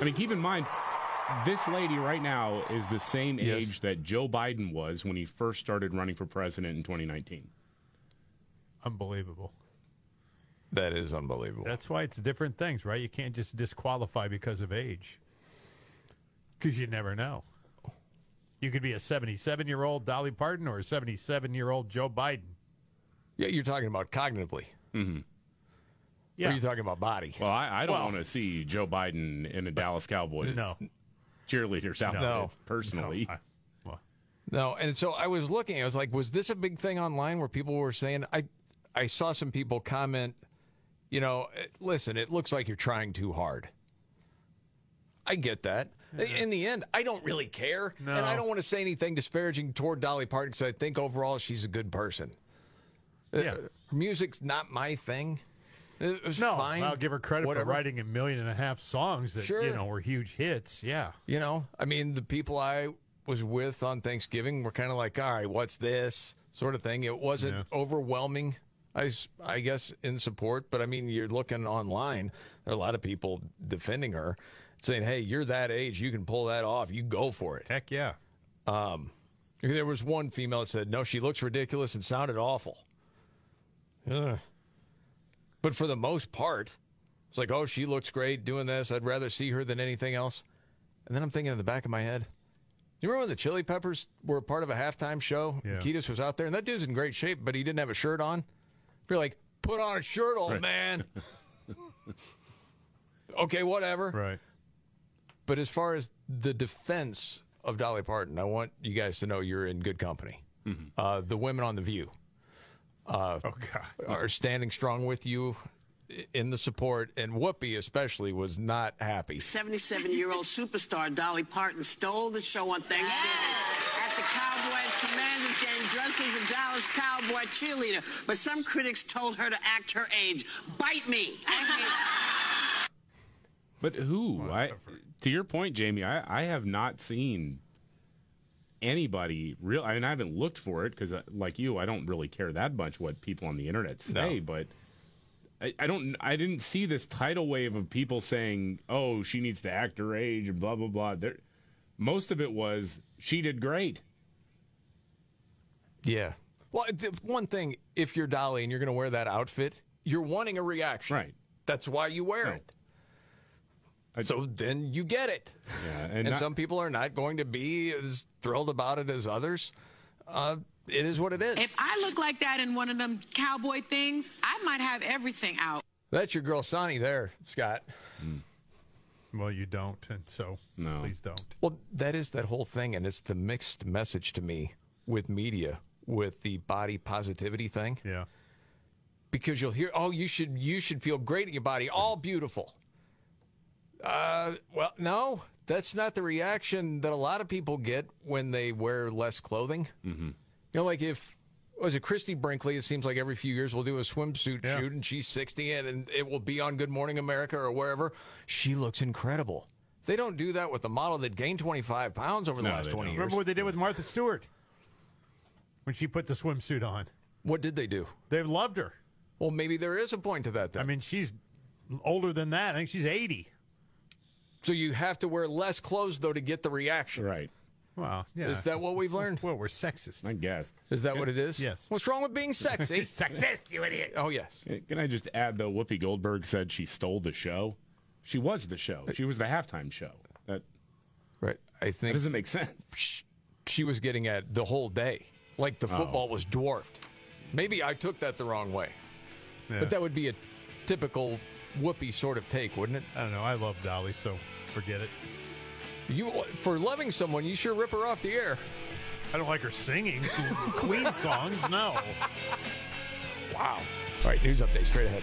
I mean, keep in mind, this lady right now is the same Yes. age that Joe Biden was when he first started running for president in 2019. Unbelievable. That is unbelievable. That's why it's different things, right? You can't just disqualify because of age. Because you never know. You could be a 77 year old Dolly Parton or a 77 year old Joe Biden. Yeah, you're talking about cognitively. Mm-hmm. Yeah. Or are you talking about body? Well, I, I don't Well- want to see Joe Biden in a Dallas Cowboys No. cheerleaders outfit, No. personally. No, and so I was looking. I was like, was this a big thing online where people were saying? I I saw some people comment. You know, eh, listen, it looks like you're trying too hard. I get that. In the end, I don't really care, and I don't want to say anything disparaging toward Dolly Parton because I think overall she's a good person. Uh, Yeah. music's not my thing. It was No, fine. I'll give her credit whatever. for writing a million and a half songs that Sure. you know were huge hits. Yeah, You know, I mean, the people I was with on Thanksgiving were kind of like, all right, what's this sort of thing. It wasn't Yeah. overwhelming, I guess, in support. But I mean, you're looking online, there are a lot of people defending her, saying, hey, you're that age, you can pull that off, you go for it. heck yeah. Um, there was one female that said, no, she looks ridiculous and sounded awful. Ugh. But for the most part, it's like, oh, she looks great doing this. I'd rather see her than anything else. And then I'm thinking in the back of my head, you remember when the Chili Peppers were part of a halftime show? Yeah. Kiedis was out there, and that dude's in great shape, but he didn't have a shirt on. You're like, put on a shirt, old Right. man. okay, whatever. Right. But as far as the defense of Dolly Parton, I want you guys to know you're in good company. Uh, the women on The View uh, oh, God. are standing strong with you in the support, and Whoopi especially was not happy. 77 year old superstar Dolly Parton stole the show on Thanksgiving at the Cowboys Commanders game dressed as a Dallas Cowboy cheerleader. But some critics told her to act her age. Bite me. But who? I, to your point, Jamie, I, I have not seen anybody real. I mean, I haven't looked for it because, uh, like you, I don't really care that much what people on the internet say. No. But I, I don't. I didn't see this tidal wave of people saying, "Oh, she needs to act her age," and blah blah blah. There, most of it was she did great. Yeah. Well, one thing, if you're Dolly and you're going to wear that outfit, you're wanting a reaction. Right. That's why you wear Right. it. So then you get it. Yeah, And, and, not- some people are not going to be as thrilled about it as others. Uh, it is what it is. If I look like that in one of them cowboy things, I might have everything out. That's your girl Sonny there, Scott. Well, you don't, and so No. please don't. Well, that is that whole thing, and it's the mixed message to me with media, with the body positivity thing. Yeah. Because you'll hear, oh, you should you should feel great in your body, all beautiful. Uh, well, no, that's not the reaction that a lot of people get when they wear less clothing. Mm-hmm. You know, like if was it Christie Brinkley? It seems like every few years we'll do a swimsuit Yeah. shoot, and she's sixty, and, and it will be on Good Morning America or wherever. She looks incredible. They don't do that with the model that gained twenty five pounds over the No, last twenty don't. years. Remember what they did with Martha Stewart when she put the swimsuit on? What did they do? They loved her. Well, maybe there is a point to that. Then. I mean, she's older than that. I think she's 80. So you have to wear less clothes though to get the reaction. Right. Wow. Yeah. Is that what we've learned? Well, we're sexist. I guess. Is that what it is? Yes. What's wrong with being sexy? Sexist, you idiot. oh yes. Can I just add though? Whoopi Goldberg said she stole the show. She was the show. She was the halftime show. That Right. I that think doesn't make sense. she was getting at the whole day. Like the Oh. football was dwarfed. Maybe I took that the wrong way. Yeah. But that would be a typical Whoopi sort of take, wouldn't it? I don't know. I love Dolly, so forget it. You for loving someone, you sure rip her off the air. I don't like her singing Queen songs. No. Wow. All right, news update straight ahead.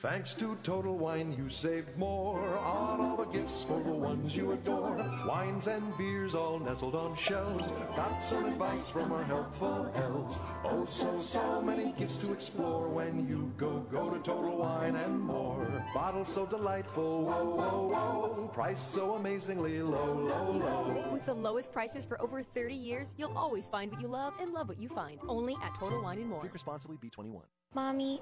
Thanks to Total Wine, you saved more on all the gifts for the ones you adore. Wines and beers all nestled on shelves. Got some advice from our helpful elves. Oh, so, so many gifts to explore when you go, go to Total Wine and more. Bottles so delightful, whoa, whoa, whoa. Price so amazingly low, low, low. With the lowest prices for over 30 years, you'll always find what you love and love what you find. Only at Total Wine and More. Drink responsibly, B21. Mommy,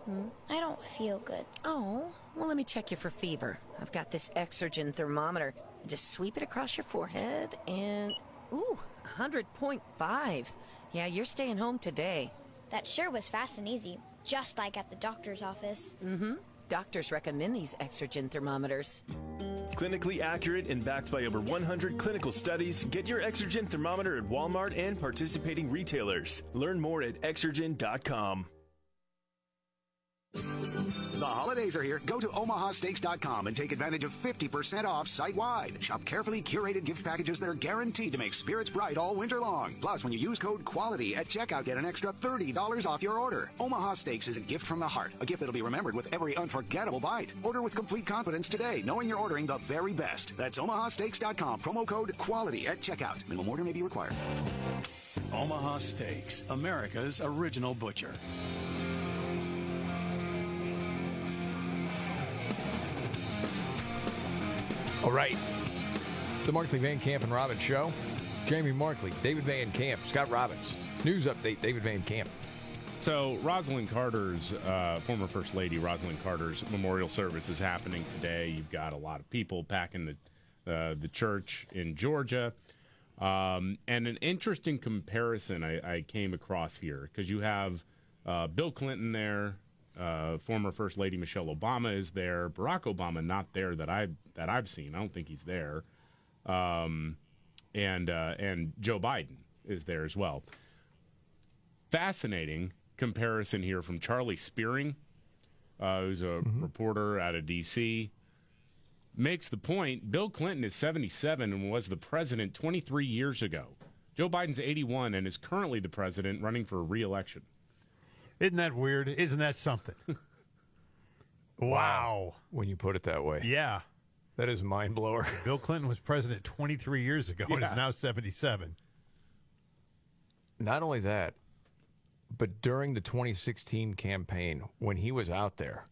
I don't feel good. Oh, well, let me check you for fever. I've got this Exergen thermometer. Just sweep it across your forehead and. Ooh, 100.5. Yeah, you're staying home today. That sure was fast and easy, just like at the doctor's office. Mm hmm. Doctors recommend these Exergen thermometers. Clinically accurate and backed by over 100 clinical studies, get your Exergen thermometer at Walmart and participating retailers. Learn more at exergen.com. The holidays are here. Go to omahasteaks.com and take advantage of 50% off site wide. Shop carefully curated gift packages that are guaranteed to make spirits bright all winter long. Plus, when you use code QUALITY at checkout, get an extra $30 off your order. Omaha Steaks is a gift from the heart, a gift that'll be remembered with every unforgettable bite. Order with complete confidence today, knowing you're ordering the very best. That's omahasteaks.com. Promo code QUALITY at checkout. Minimum order may be required. Omaha Steaks, America's original butcher. All right. The Markley Van Camp and Robbins Show. Jamie Markley, David Van Camp, Scott Robbins. News update, David Van Camp. So, Rosalynn Carter's, uh, former First Lady Rosalynn Carter's memorial service is happening today. You've got a lot of people packing the, uh, the church in Georgia. Um, and an interesting comparison I, I came across here because you have uh, Bill Clinton there, uh, former First Lady Michelle Obama is there, Barack Obama not there that I that I've seen. I don't think he's there, um, and uh, and Joe Biden is there as well. Fascinating comparison here from Charlie Spiering, uh, who's a reporter out of D.C. Makes the point: Bill Clinton is 77 and was the president 23 years ago. Joe Biden's 81 and is currently the president, running for re-election. Isn't that weird? Isn't that something? wow. When you put it that way. Yeah. That is mind blower. Bill Clinton was president 23 years ago and Yeah. is now 77. Not only that, but during the 2016 campaign, when he was out there,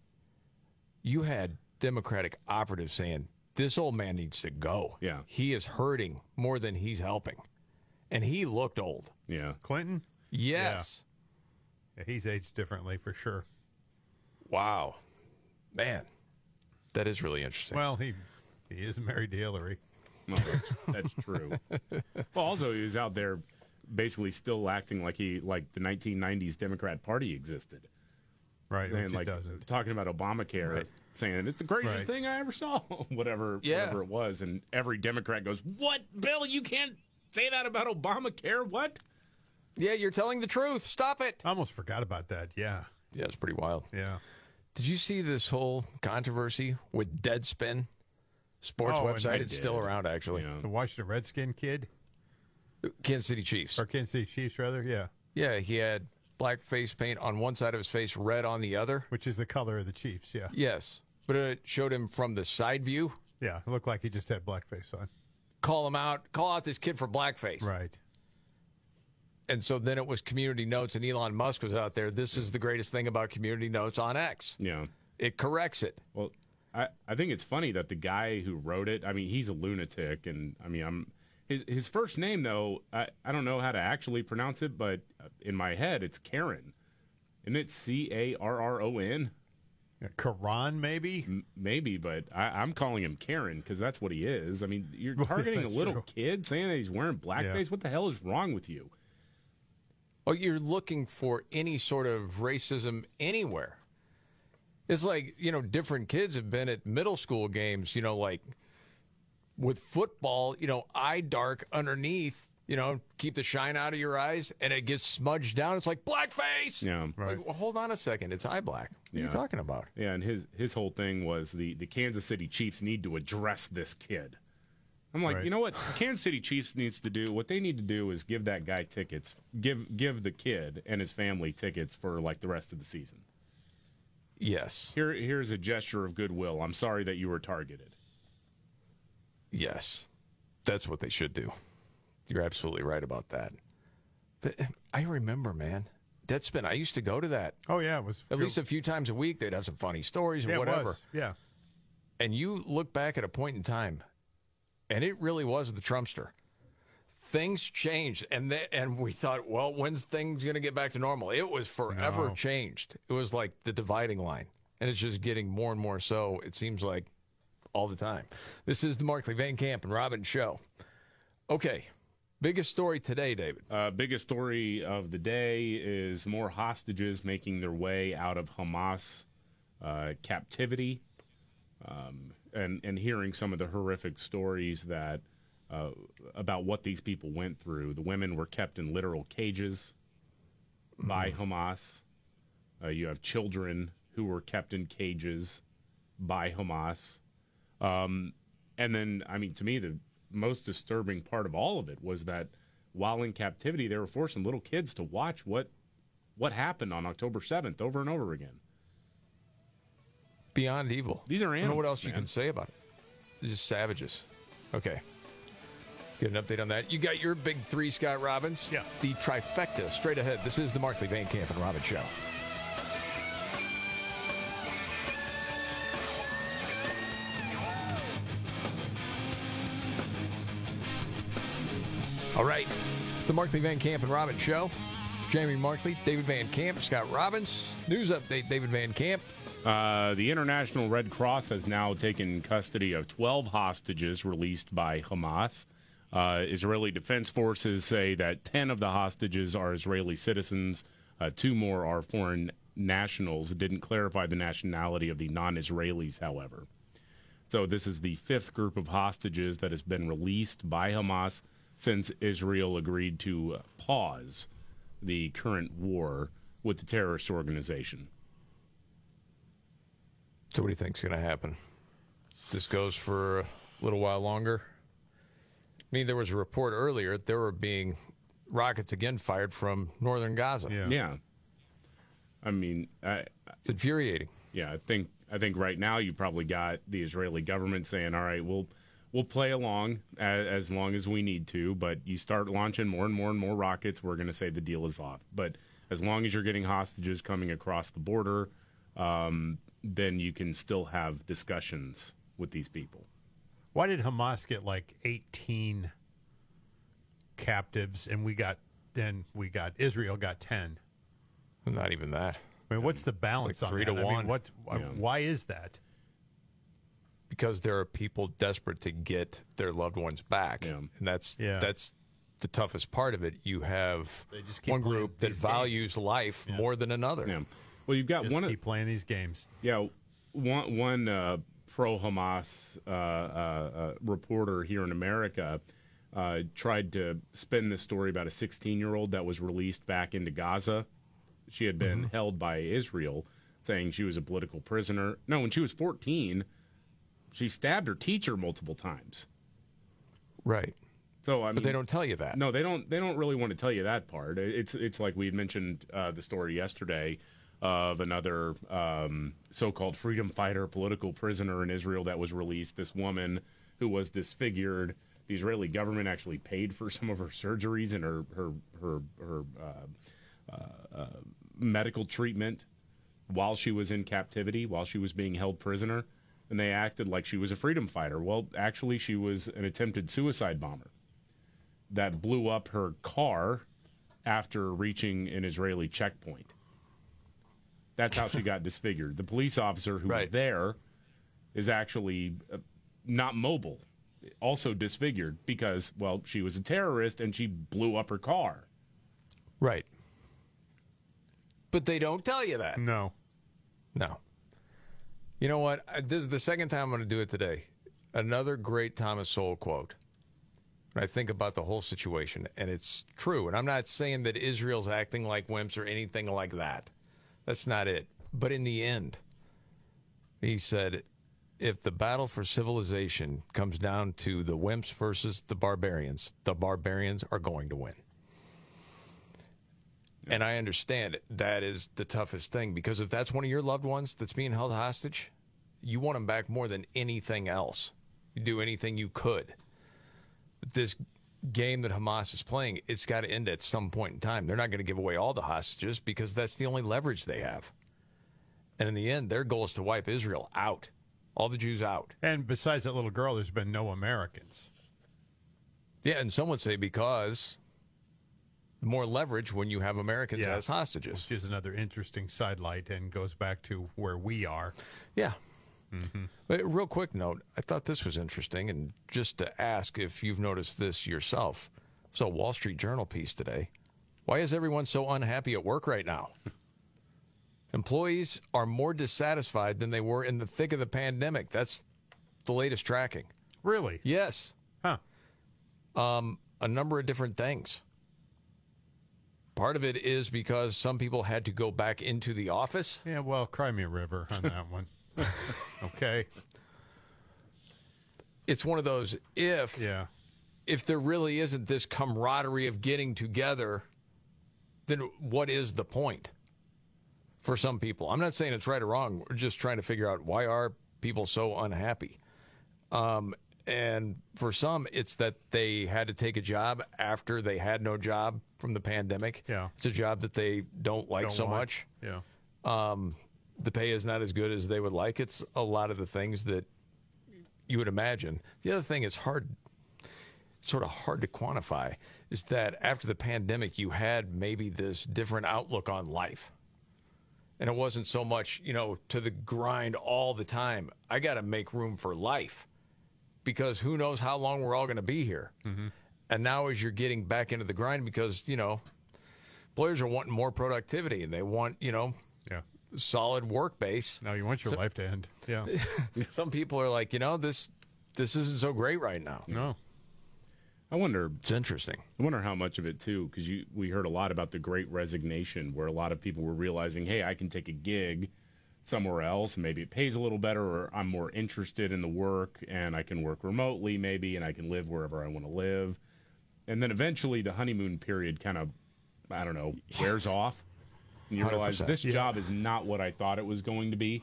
you had Democratic operatives saying, this old man needs to go. Yeah. He is hurting more than he's helping. And he looked old. Yeah. Clinton? Yes. Yeah, he's aged differently for sure. Wow. Man, that is really interesting. Well, he he is married to Hillary. Well, that's, that's true. well, also he was out there basically still acting like he like the 1990s Democrat Party existed. Right, and like doesn't. talking about Obamacare, Right. saying it's the greatest Right. thing I ever saw, whatever, Yeah. whatever it was, and every Democrat goes, "What, Bill? You can't say that about Obamacare? What?" Yeah, you're telling the truth. Stop it. I almost forgot about that. Yeah. Yeah, it's pretty wild. Yeah. Did you see this whole controversy with Deadspin? Sports Oh, website. I It's still around, actually. The Washington Redskin kid? Kansas City Chiefs. Or Kansas City Chiefs, rather? Yeah. Yeah, he had black face paint on one side of his face, red on the other. Which is the color of the Chiefs, yeah. Yes, but it showed him from the side view. Yeah, it looked like he just had blackface on. Call him out. Call out this kid for blackface. Right. And so then it was Community Notes, and Elon Musk was out there. This is the greatest thing about Community Notes on X. Yeah. It corrects it. Well, I, I think it's funny that the guy who wrote it, I mean, he's a lunatic, and I mean, I'm his his first name though, I, I don't know how to actually pronounce it, but uh, in my head it's Karen, and it's C A R R O N. Karan, maybe? maybe, but I, I'm calling him Karen because that's what he is. I mean, you're Well, targeting a little true. kid saying that he's wearing blackface. Yeah. What the hell is wrong with you? Oh, you're looking for any sort of racism anywhere. It's like, you know, different kids have been at middle school games, you know, like with football, you know, eye dark underneath, you know, keep the shine out of your eyes and it gets smudged down. It's like blackface. Yeah. Like, well, hold on a second. It's eye black. What are you talking about? Yeah, and his his whole thing was the the Kansas City Chiefs need to address this kid. I'm like, Right. you know what? Kansas City Chiefs needs to do what they need to do is give that guy tickets, give give the kid and his family tickets for like the rest of the season. Yes. Here here's a gesture of goodwill. I'm sorry that you were targeted. Yes. That's what they should do. You're absolutely right about that. But eh, I remember, man. Deadspin. I used to go to that. Oh yeah, it was At least a few times a week. They'd have some funny stories or Yeah, whatever. Yeah. And you look back at a point in time, and it really was the Trumpster. Things changed, and th- and we thought, well, when's things going to get back to normal? It was forever No. changed. It was like the dividing line, and it's just getting more and more so. It seems like all the time. This is the Markley Van Camp and Robin show. Okay, biggest story today, David. Uh, biggest story of the day is more hostages making their way out of Hamas uh, captivity, um, and and hearing some of the horrific stories that uh, about what these people went through. The women were kept in literal cages by Hamas. Uh, you have children who were kept in cages by Hamas. Um, and then, I mean, to me, the most disturbing part of all of it was that while in captivity, they were forcing little kids to watch what what happened on October seventh over and over again. Beyond evil. These are I don't know what animals, else you can say about it. They're just savages. Okay. Get an update on that. You got your big three, Scott Robbins. Yeah. The trifecta straight ahead. This is the Markley Van Camp and Robbins Show. All right. The Markley Van Camp and Robbins Show. Jamie Markley, David Van Camp, Scott Robbins. News update, David Van Camp. Uh, the International Red Cross has now taken custody of 12 hostages released by Hamas. Uh, Israeli Defense Forces say that 10 of the hostages are Israeli citizens, uh, two more are foreign nationals. It didn't clarify the nationality of the non Israelis, however. So, this is the fifth group of hostages that has been released by Hamas since Israel agreed to pause the current war with the terrorist organization. So, what do you think's going to happen? This goes for a little while longer. I mean, there was a report earlier that there were being rockets again fired from northern Gaza. Yeah. I mean, I, it's infuriating. Yeah, I think I think right now you probably got the Israeli government saying, "All right, we'll we'll play along as, as long as we need to, but you start launching more and more and more rockets, we're going to say the deal is off. But as long as you're getting hostages coming across the border, um, then you can still have discussions with these people." Why did Hamas get like 18 captives and we got then we got Israel got 10? Not even that. I mean, what's the balance like on three that? to I mean, one. what? uh, Yeah. Why is that? because there are people desperate to get their loved ones back, and that's Yeah. that's the toughest part of it. You have just one group that these values life more than another. Yeah. Well, you've got Just one of keep playing these games. Yeah, one one uh, pro Hamas uh, uh, uh, reporter here in America uh, tried to spin this story about a 16 year old that was released back into Gaza. She had been held by Israel, saying she was a political prisoner. No, when she was 14, she stabbed her teacher multiple times. Right. So I mean, But they don't tell you that. No, they don't. They don't really want to tell you that part. It's it's like we mentioned uh, the story yesterday of another um, so-called freedom fighter, political prisoner in Israel that was released. This woman who was disfigured. The Israeli government actually paid for some of her surgeries and her her her her uh, uh, uh, medical treatment while she was in captivity, while she was being held prisoner, and they acted like she was a freedom fighter. Well, actually, she was an attempted suicide bomber that blew up her car after reaching an Israeli checkpoint. That's how she got disfigured. The police officer who was there is actually uh, not mobile, also disfigured because, well, she was a terrorist and she blew up her car. Right. But they don't tell you that. No. No. You know what? This is the second time I'm going to do it today. Another great Thomas Sowell quote. When I think about the whole situation, and it's true. And I'm not saying that Israel's acting like wimps or anything like that. That's not it. But in the end, he said, if the battle for civilization comes down to the wimps versus the barbarians, the barbarians are going to win. And I understand that is the toughest thing because if that's one of your loved ones that's being held hostage, you want them back more than anything else. You do anything you could. But this game that Hamas is playing, it's got to end at some point in time. They're not going to give away all the hostages because that's the only leverage they have. And in the end, their goal is to wipe Israel out, all the Jews out. And besides that little girl, there's been no Americans. Yeah, and some would say because more leverage when you have Americans as hostages. Which is another interesting sidelight and goes back to where we are. Yeah. Mm-hmm. But real quick note, I thought this was interesting, and just to ask if you've noticed this yourself. So, Wall Street Journal piece today. Why is everyone so unhappy at work right now? Employees are more dissatisfied than they were in the thick of the pandemic. That's the latest tracking. Really? Yes. Huh. Um, a number of different things. Part of it is because some people had to go back into the office. Yeah, well, cry me a river on that one. okay. It's one of those if yeah. if there really isn't this camaraderie of getting together, then what is the point for some people? I'm not saying it's right or wrong. We're just trying to figure out why are people so unhappy. Um, and for some, it's that they had to take a job after they had no job from the pandemic. Yeah. It's a job that they don't like Don't so much. Yeah. Um, the pay is not as good as they would like. It's a lot of the things that you would imagine. The other thing is hard, sort of hard to quantify, is that after the pandemic, you had maybe this different outlook on life. And it wasn't so much, you know, to the grind all the time. I got to make room for life because who knows how long we're all going to be here. Mm-hmm. And now, as you're getting back into the grind, because, you know, employers are wanting more productivity and they want, you know. Solid work base. Now you want your So- life to end. Yeah. Some people are like, you know, this this isn't so great right now. No. I wonder. It's interesting. I wonder how much of it too, because you we heard a lot about the Great Resignation, where a lot of people were realizing, hey, I can take a gig somewhere else, maybe it pays a little better, or I'm more interested in the work, and I can work remotely, maybe, and I can live wherever I want to live. And then eventually, the honeymoon period kind of, I don't know, wears off, and you realize 100%. this Yeah. job is not what I thought it was going to be.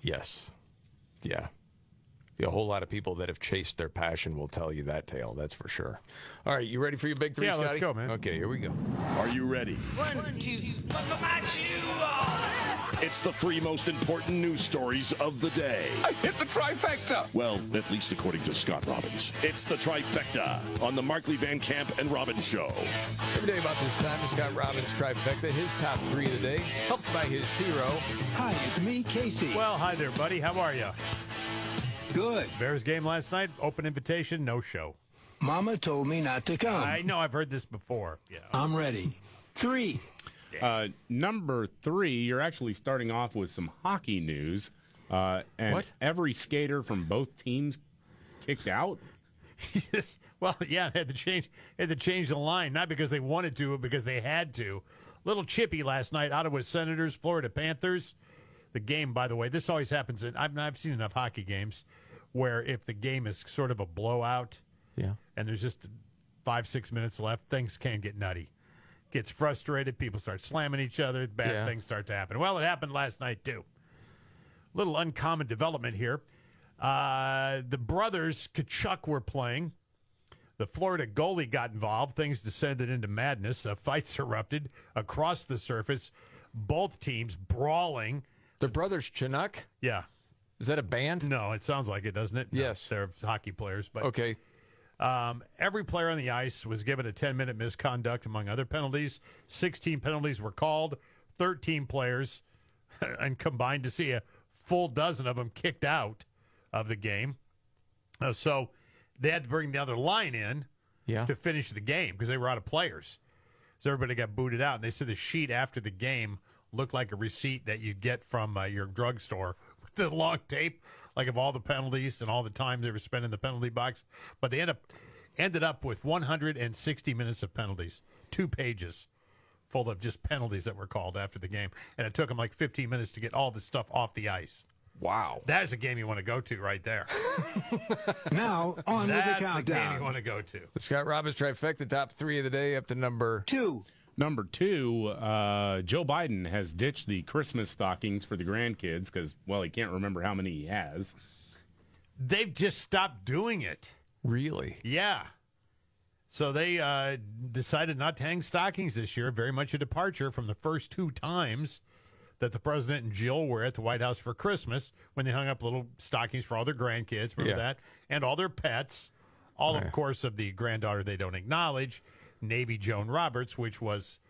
Yes. Yeah. Yeah, a whole lot of people that have chased their passion will tell you that tale. That's for sure. All right, you ready for your big three, Yeah, let's go, man. Okay, here we go. Are you ready? One, two, buckle my shoe It's the three most important news stories of the day. I hit the trifecta. Well, at least according to Scott Robbins. It's the trifecta on the Markley Van Camp and Robbins Show. Every day about this time, Scott Robbins trifecta, his top three of the day, helped by his hero. Hi, it's me, Casey. Well, hi there, buddy. How are you? Good. Bears game last night. Open invitation, no show. Mama told me not to come. I know. I've heard this before. Yeah. I'm ready. Three. Uh, number three, you're actually starting off with some hockey news. Uh, and What? every skater from both teams kicked out. well, yeah, they had to change had to change the line, not because they wanted to, but because they had to. Little chippy last night, Ottawa Senators, Florida Panthers. The game, by the way, this always happens in I've, I've seen enough hockey games where if the game is sort of a blowout, Yeah. and there's just five six minutes left, things can get nutty. Gets frustrated, people start slamming each other, bad Yeah. things start to happen. Well, it happened last night too. Little uncommon development here. Uh, the brothers Tkachuk were playing. The Florida goalie got involved. Things descended into madness. Uh, fights erupted across the surface. Both teams brawling. The brothers Chinook? Yeah. Is that a band? No, it sounds like it, doesn't it? No, Yes. they're hockey players. But Okay. Um, every player on the ice was given a 10 minute misconduct, among other penalties. 16 penalties were called, 13 players, and combined to see a full dozen of them kicked out of the game. Uh, so they had to bring the other line in Yeah. to finish the game because they were out of players. So everybody got booted out. And they said the sheet after the game looked like a receipt that you get from uh, your drugstore with the long tape, like of all the penalties and all the time they were spent in the penalty box. But they end up ended up with 160 minutes of penalties, two pages full of just penalties that were called after the game, and it took them like 15 minutes to get all this stuff off the ice. Wow, that is a game you want to go to right there. Now, on with the countdown. That's the game countdown. you want to go to. The Scott Robbins trifecta, top three of the day, up to number two. Number two, uh, Joe Biden has ditched the Christmas stockings for the grandkids because, well, he can't remember how many he has. They've just stopped doing it. Really? Yeah. So they uh, decided not to hang stockings this year. Very much a departure from the first two times that the president and Jill were at the White House for Christmas when they hung up little stockings for all their grandkids. Remember Yeah. that? And all their pets. All, of course, of the granddaughter they don't acknowledge, Navy Joan Roberts, which was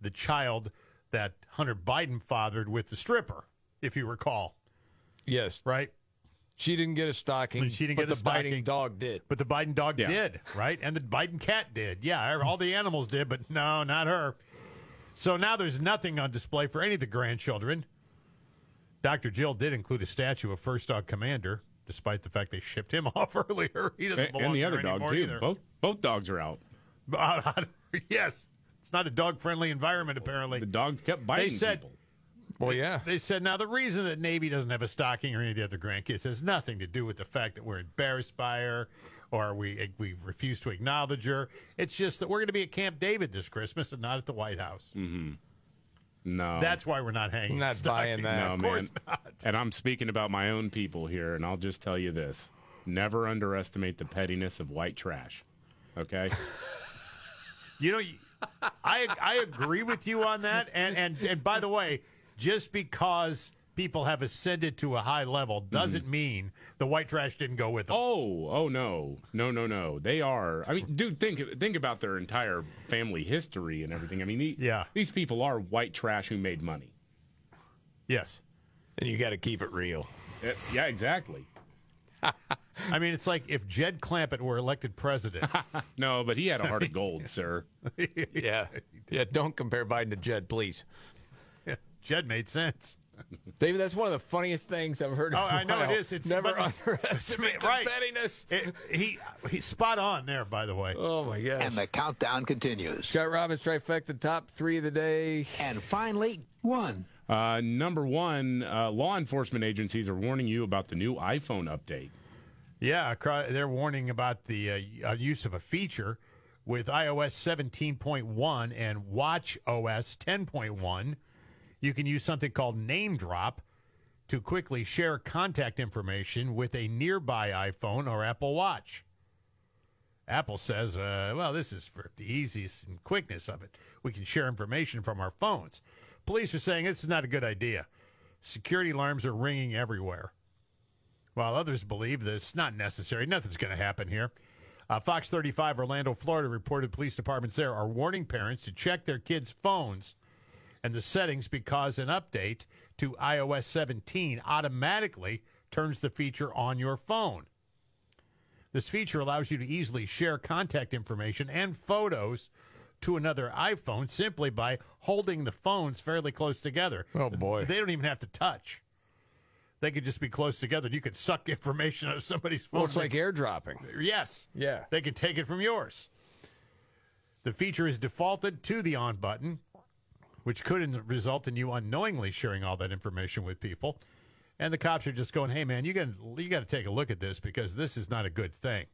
the child that Hunter Biden fathered with the stripper, if you recall. Yes. Right? She didn't get a stocking. She didn't but get the a stocking. biting dog did. But the Biden dog Yeah. did, right? And the Biden cat did. Yeah, er, all the animals did, but no, not her. So now there's nothing on display for any of the grandchildren. Dr. Jill did include a statue of First Dog Commander, despite the fact they shipped him off earlier. He doesn't And, belong and the there other dog, too. either. Both, both dogs are out. yes. It's not a dog friendly environment, apparently. The dogs kept biting they said, people. Well, yeah. They said now the reason that Navy doesn't have a stocking or any of the other grandkids has nothing to do with the fact that we're embarrassed by her or we we refuse to acknowledge her. It's just that we're going to be at Camp David this Christmas and not at the White House. Mm-hmm. No. That's why we're not hanging. Not buying that. No, Of man. course not. And I'm speaking about my own people here, and I'll just tell you this never underestimate the pettiness of white trash. Okay? You know, I I agree with you on that. And and and by the way, just because people have ascended to a high level doesn't mean the white trash didn't go with them. Oh, oh no, no, no, no. They are. I mean, dude, think think about their entire family history and everything. I mean, the, Yeah. these people are white trash who made money. Yes. And you got to keep it real. Uh, yeah, exactly. I mean, it's like if Jed Clampett were elected president. No, but he had a heart of gold, sir. Yeah. Yeah. Don't compare Biden to Jed, please. Jed made sense. David, that's one of the funniest things I've heard. in Oh, a I know it while. is. It's never but- underestimate right. pettiness. It- he he's spot on there. By the way. Oh my god! And the countdown continues. Scott Robbins trifecta, top three of the day. And finally, one. Uh, number one, uh, law enforcement agencies are warning you about the new iPhone update. Yeah, they're warning about the uh, uh, use of a feature with iOS 17.1 and Watch OS 10.1. You can use something called Name Drop to quickly share contact information with a nearby iPhone or Apple Watch. Apple says, uh, well, this is for the easiest and quickness of it. We can share information from our phones. Police are saying this is not a good idea. Security alarms are ringing everywhere while others believe that it's not necessary. Nothing's going to happen here. Uh, Fox 35 Orlando, Florida reported police departments there are warning parents to check their kids' phones and the settings because an update to iOS 17 automatically turns the feature on your phone. This feature allows you to easily share contact information and photos to another iPhone simply by holding the phones fairly close together. Oh, boy. They don't even have to touch. They could just be close together. and You could suck information out of somebody's phone. Well, it's like airdropping. Yes. Yeah. They could take it from yours. The feature is defaulted to the on button, which could result in you unknowingly sharing all that information with people. And the cops are just going, "Hey, man, you got you got to take a look at this because this is not a good thing."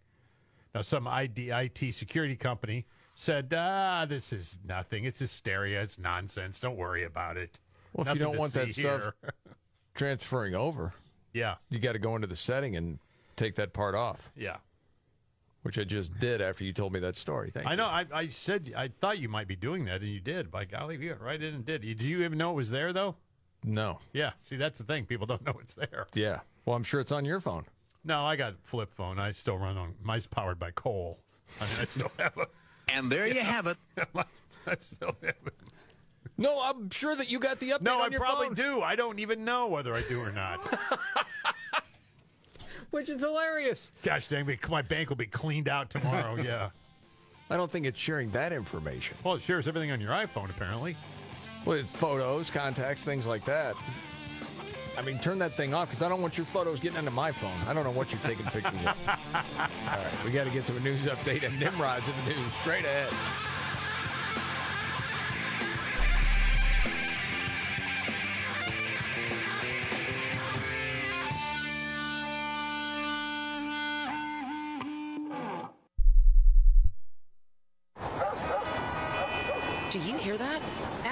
Now, some ID, IT security company said, "Ah, this is nothing. It's hysteria. It's nonsense. Don't worry about it." Well, if you don't want that see stuff here." transferring over, yeah, you got to go into the setting and take that part off, yeah. which I just did after you told me that story. Thank you. I you. know. I, I said I thought you might be doing that, and you did. By golly, you got right in and did. Did you even know it was there though? No. Yeah. See, that's the thing. People don't know it's there. Yeah. Well, I'm sure it's on your phone. No, I got flip phone. I still run on. Mine's powered by coal. I mean, I still have a. And there you have it. I still have it. No, I'm sure that you got the update No, I probably phone. do. I don't even know whether I do or not. Which is hilarious. Gosh dang me, my bank will be cleaned out tomorrow. Yeah. I don't think it's sharing that information. Well, it shares everything on your iPhone, apparently. With photos, contacts, things like that. I mean, turn that thing off because I don't want your photos getting into my phone. I don't know what you're taking pictures of. All right, we got to get to a news update and Nimrod's in the news straight ahead.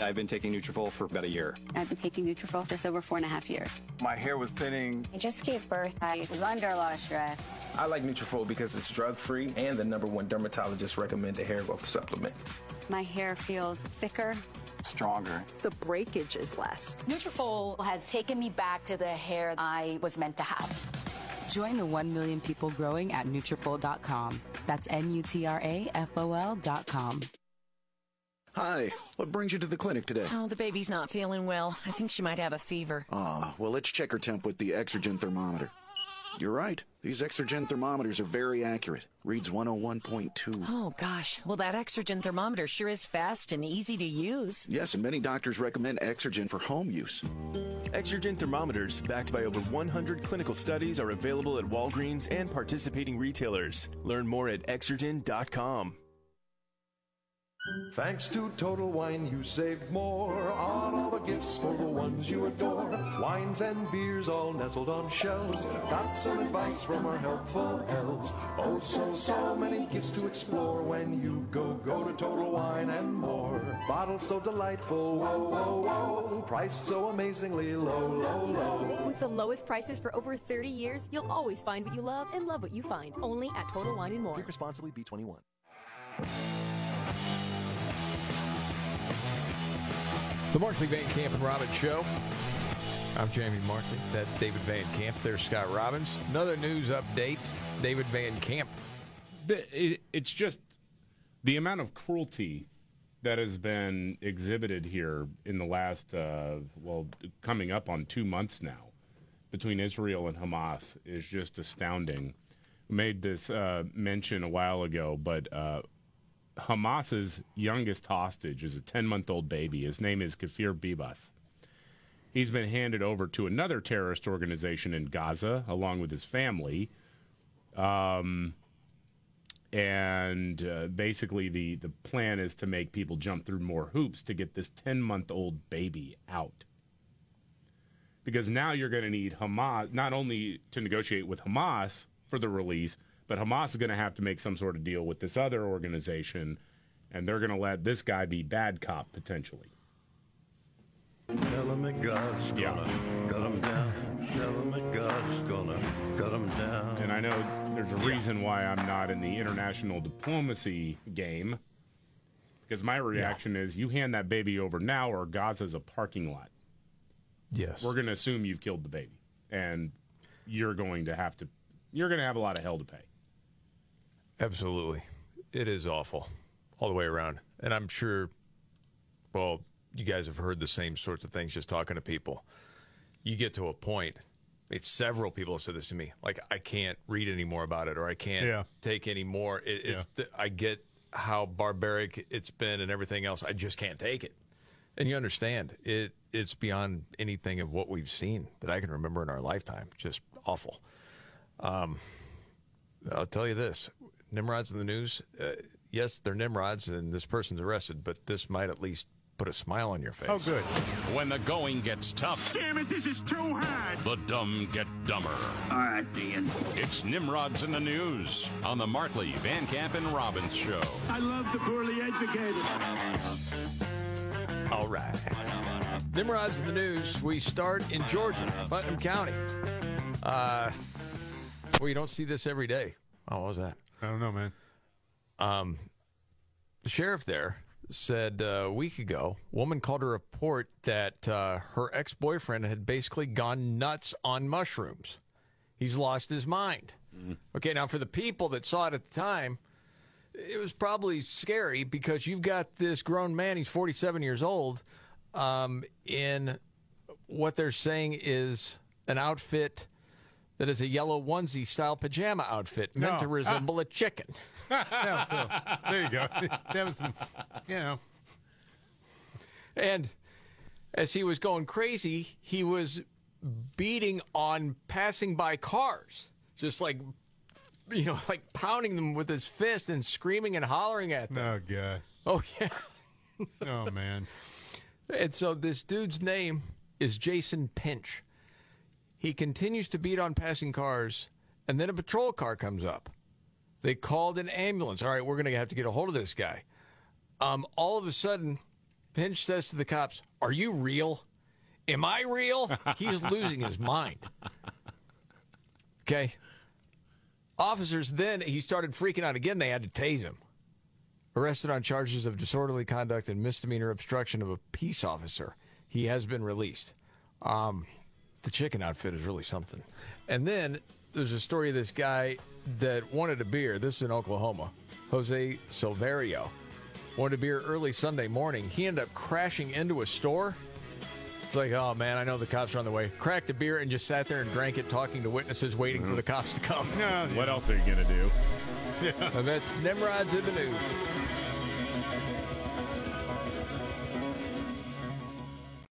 I've been taking Nutrafol for about a year. I've been taking Nutrafol for just over four and a half years. My hair was thinning. I just gave birth. I was under a lot of stress. I like Nutrafol because it's drug-free and the number one dermatologist recommended hair growth supplement. My hair feels thicker. Stronger. The breakage is less. Nutrafol has taken me back to the hair I was meant to have. Join the 1 million people growing at Nutrafol.com. That's N-U-T-R-A-F-O-L dot com. Hi, what brings you to the clinic today? Oh, the baby's not feeling well. I think she might have a fever. Ah, well, let's check her temp with the Exergen thermometer. You're right. These Exergen thermometers are very accurate. Reads 101.2. Oh, gosh. Well, that Exergen thermometer sure is fast and easy to use. Yes, and many doctors recommend Exergen for home use. Exergen thermometers, backed by over 100 clinical studies, are available at Walgreens and participating retailers. Learn more at exergen.com. Thanks to Total Wine, you saved more on all the gifts for the ones you adore. Wines and beers all nestled on shelves. Got some advice from our helpful elves. Oh, so, so many gifts to explore when you go, go to Total Wine and more. Bottles so delightful, whoa, whoa, whoa. Price so amazingly low, low, low. With the lowest prices for over 30 years, you'll always find what you love and love what you find. Only at Total Wine and More. Drink responsibly, B21. The Markley Van Camp and Robbins Show. I'm Jamie Markley. That's David Van Camp. There's Scott Robbins. Another news update. David Van Camp. The, it, it's just the amount of cruelty that has been exhibited here in the last, uh, well, coming up on two months now between Israel and Hamas is just astounding. Made this uh, mention a while ago, but uh, Hamas's youngest hostage is a 10 month old baby. His name is Kfir Bibas. He's been handed over to another terrorist organization in Gaza along with his family. Um, and uh, basically, the, the plan is to make people jump through more hoops to get this 10 month old baby out. Because now you're going to need Hamas not only to negotiate with Hamas for the release, but Hamas is going to have to make some sort of deal with this other organization, and they're going to let this guy be bad cop potentially. Tell him that God's gonna cut him down. Tell him that God's gonna cut him down. And I know there's a reason why I'm not in the international diplomacy game, because my reaction is you hand that baby over now, or Gaza's a parking lot. Yes. We're going to assume you've killed the baby, and you're going to have to, you're going to have a lot of hell to pay. Absolutely. It is awful all the way around. And I'm sure, well, you guys have heard the same sorts of things just talking to people. You get to a point, it's several people have said this to me, like, I can't read any more about it or I can't Yeah. take any more. It, it's, I get how barbaric it's been and everything else. I just can't take it. And you understand, it it's beyond anything of what we've seen that I can remember in our lifetime. Just awful. Um, I'll tell you this: Nimrods in the news. Uh, yes, they're Nimrods, and this person's arrested, but this might at least put a smile on your face. Oh, good. When the going gets tough. Damn it, this is too hard. The dumb get dumber. All right, Dean. It's Nimrods in the news on the Markley, Van Camp, and Robbins show. I love the poorly educated. All right. Nimrods in the news. We start in Georgia, Putnam County. Uh, well, you don't see this every day. Oh, what was that? I don't know, man. Um, the sheriff there said uh, a week ago, woman called a report that uh, her ex boyfriend had basically gone nuts on mushrooms. He's lost his mind. Okay, now for the people that saw it at the time, it was probably scary because you've got this grown man, he's 47 years old, um, in what they're saying is an outfit that is a yellow onesie style pajama outfit meant No. to resemble a chicken. There you go. That was, you know. And as he was going crazy, he was beating on passing by cars, just like, you know, like pounding them with his fist and screaming and hollering at them. Oh, God. Oh, yeah. Oh, man. And so this dude's name is Jason Pinch. He continues to beat on passing cars, and then a patrol car comes up. They called an ambulance. All right, we're going to have to get a hold of this guy. Um, all of a sudden, Pinch says to the cops, Are you real? Am I real? He's losing his mind. Okay. Officers then, he started freaking out again. They had to tase him. Arrested on charges of disorderly conduct and misdemeanor obstruction of a peace officer. He has been released. Um, the chicken outfit is really something. And then there's a story of this guy that wanted a beer. This is in Oklahoma. Jose Silverio wanted a beer early Sunday morning. He ended up crashing into a store. It's like, oh man, I know the cops are on the way. Cracked a beer and just sat there and drank it, talking to witnesses, waiting for mm-hmm. the cops to come. What else are you going to do? And that's Nimrod's in the news.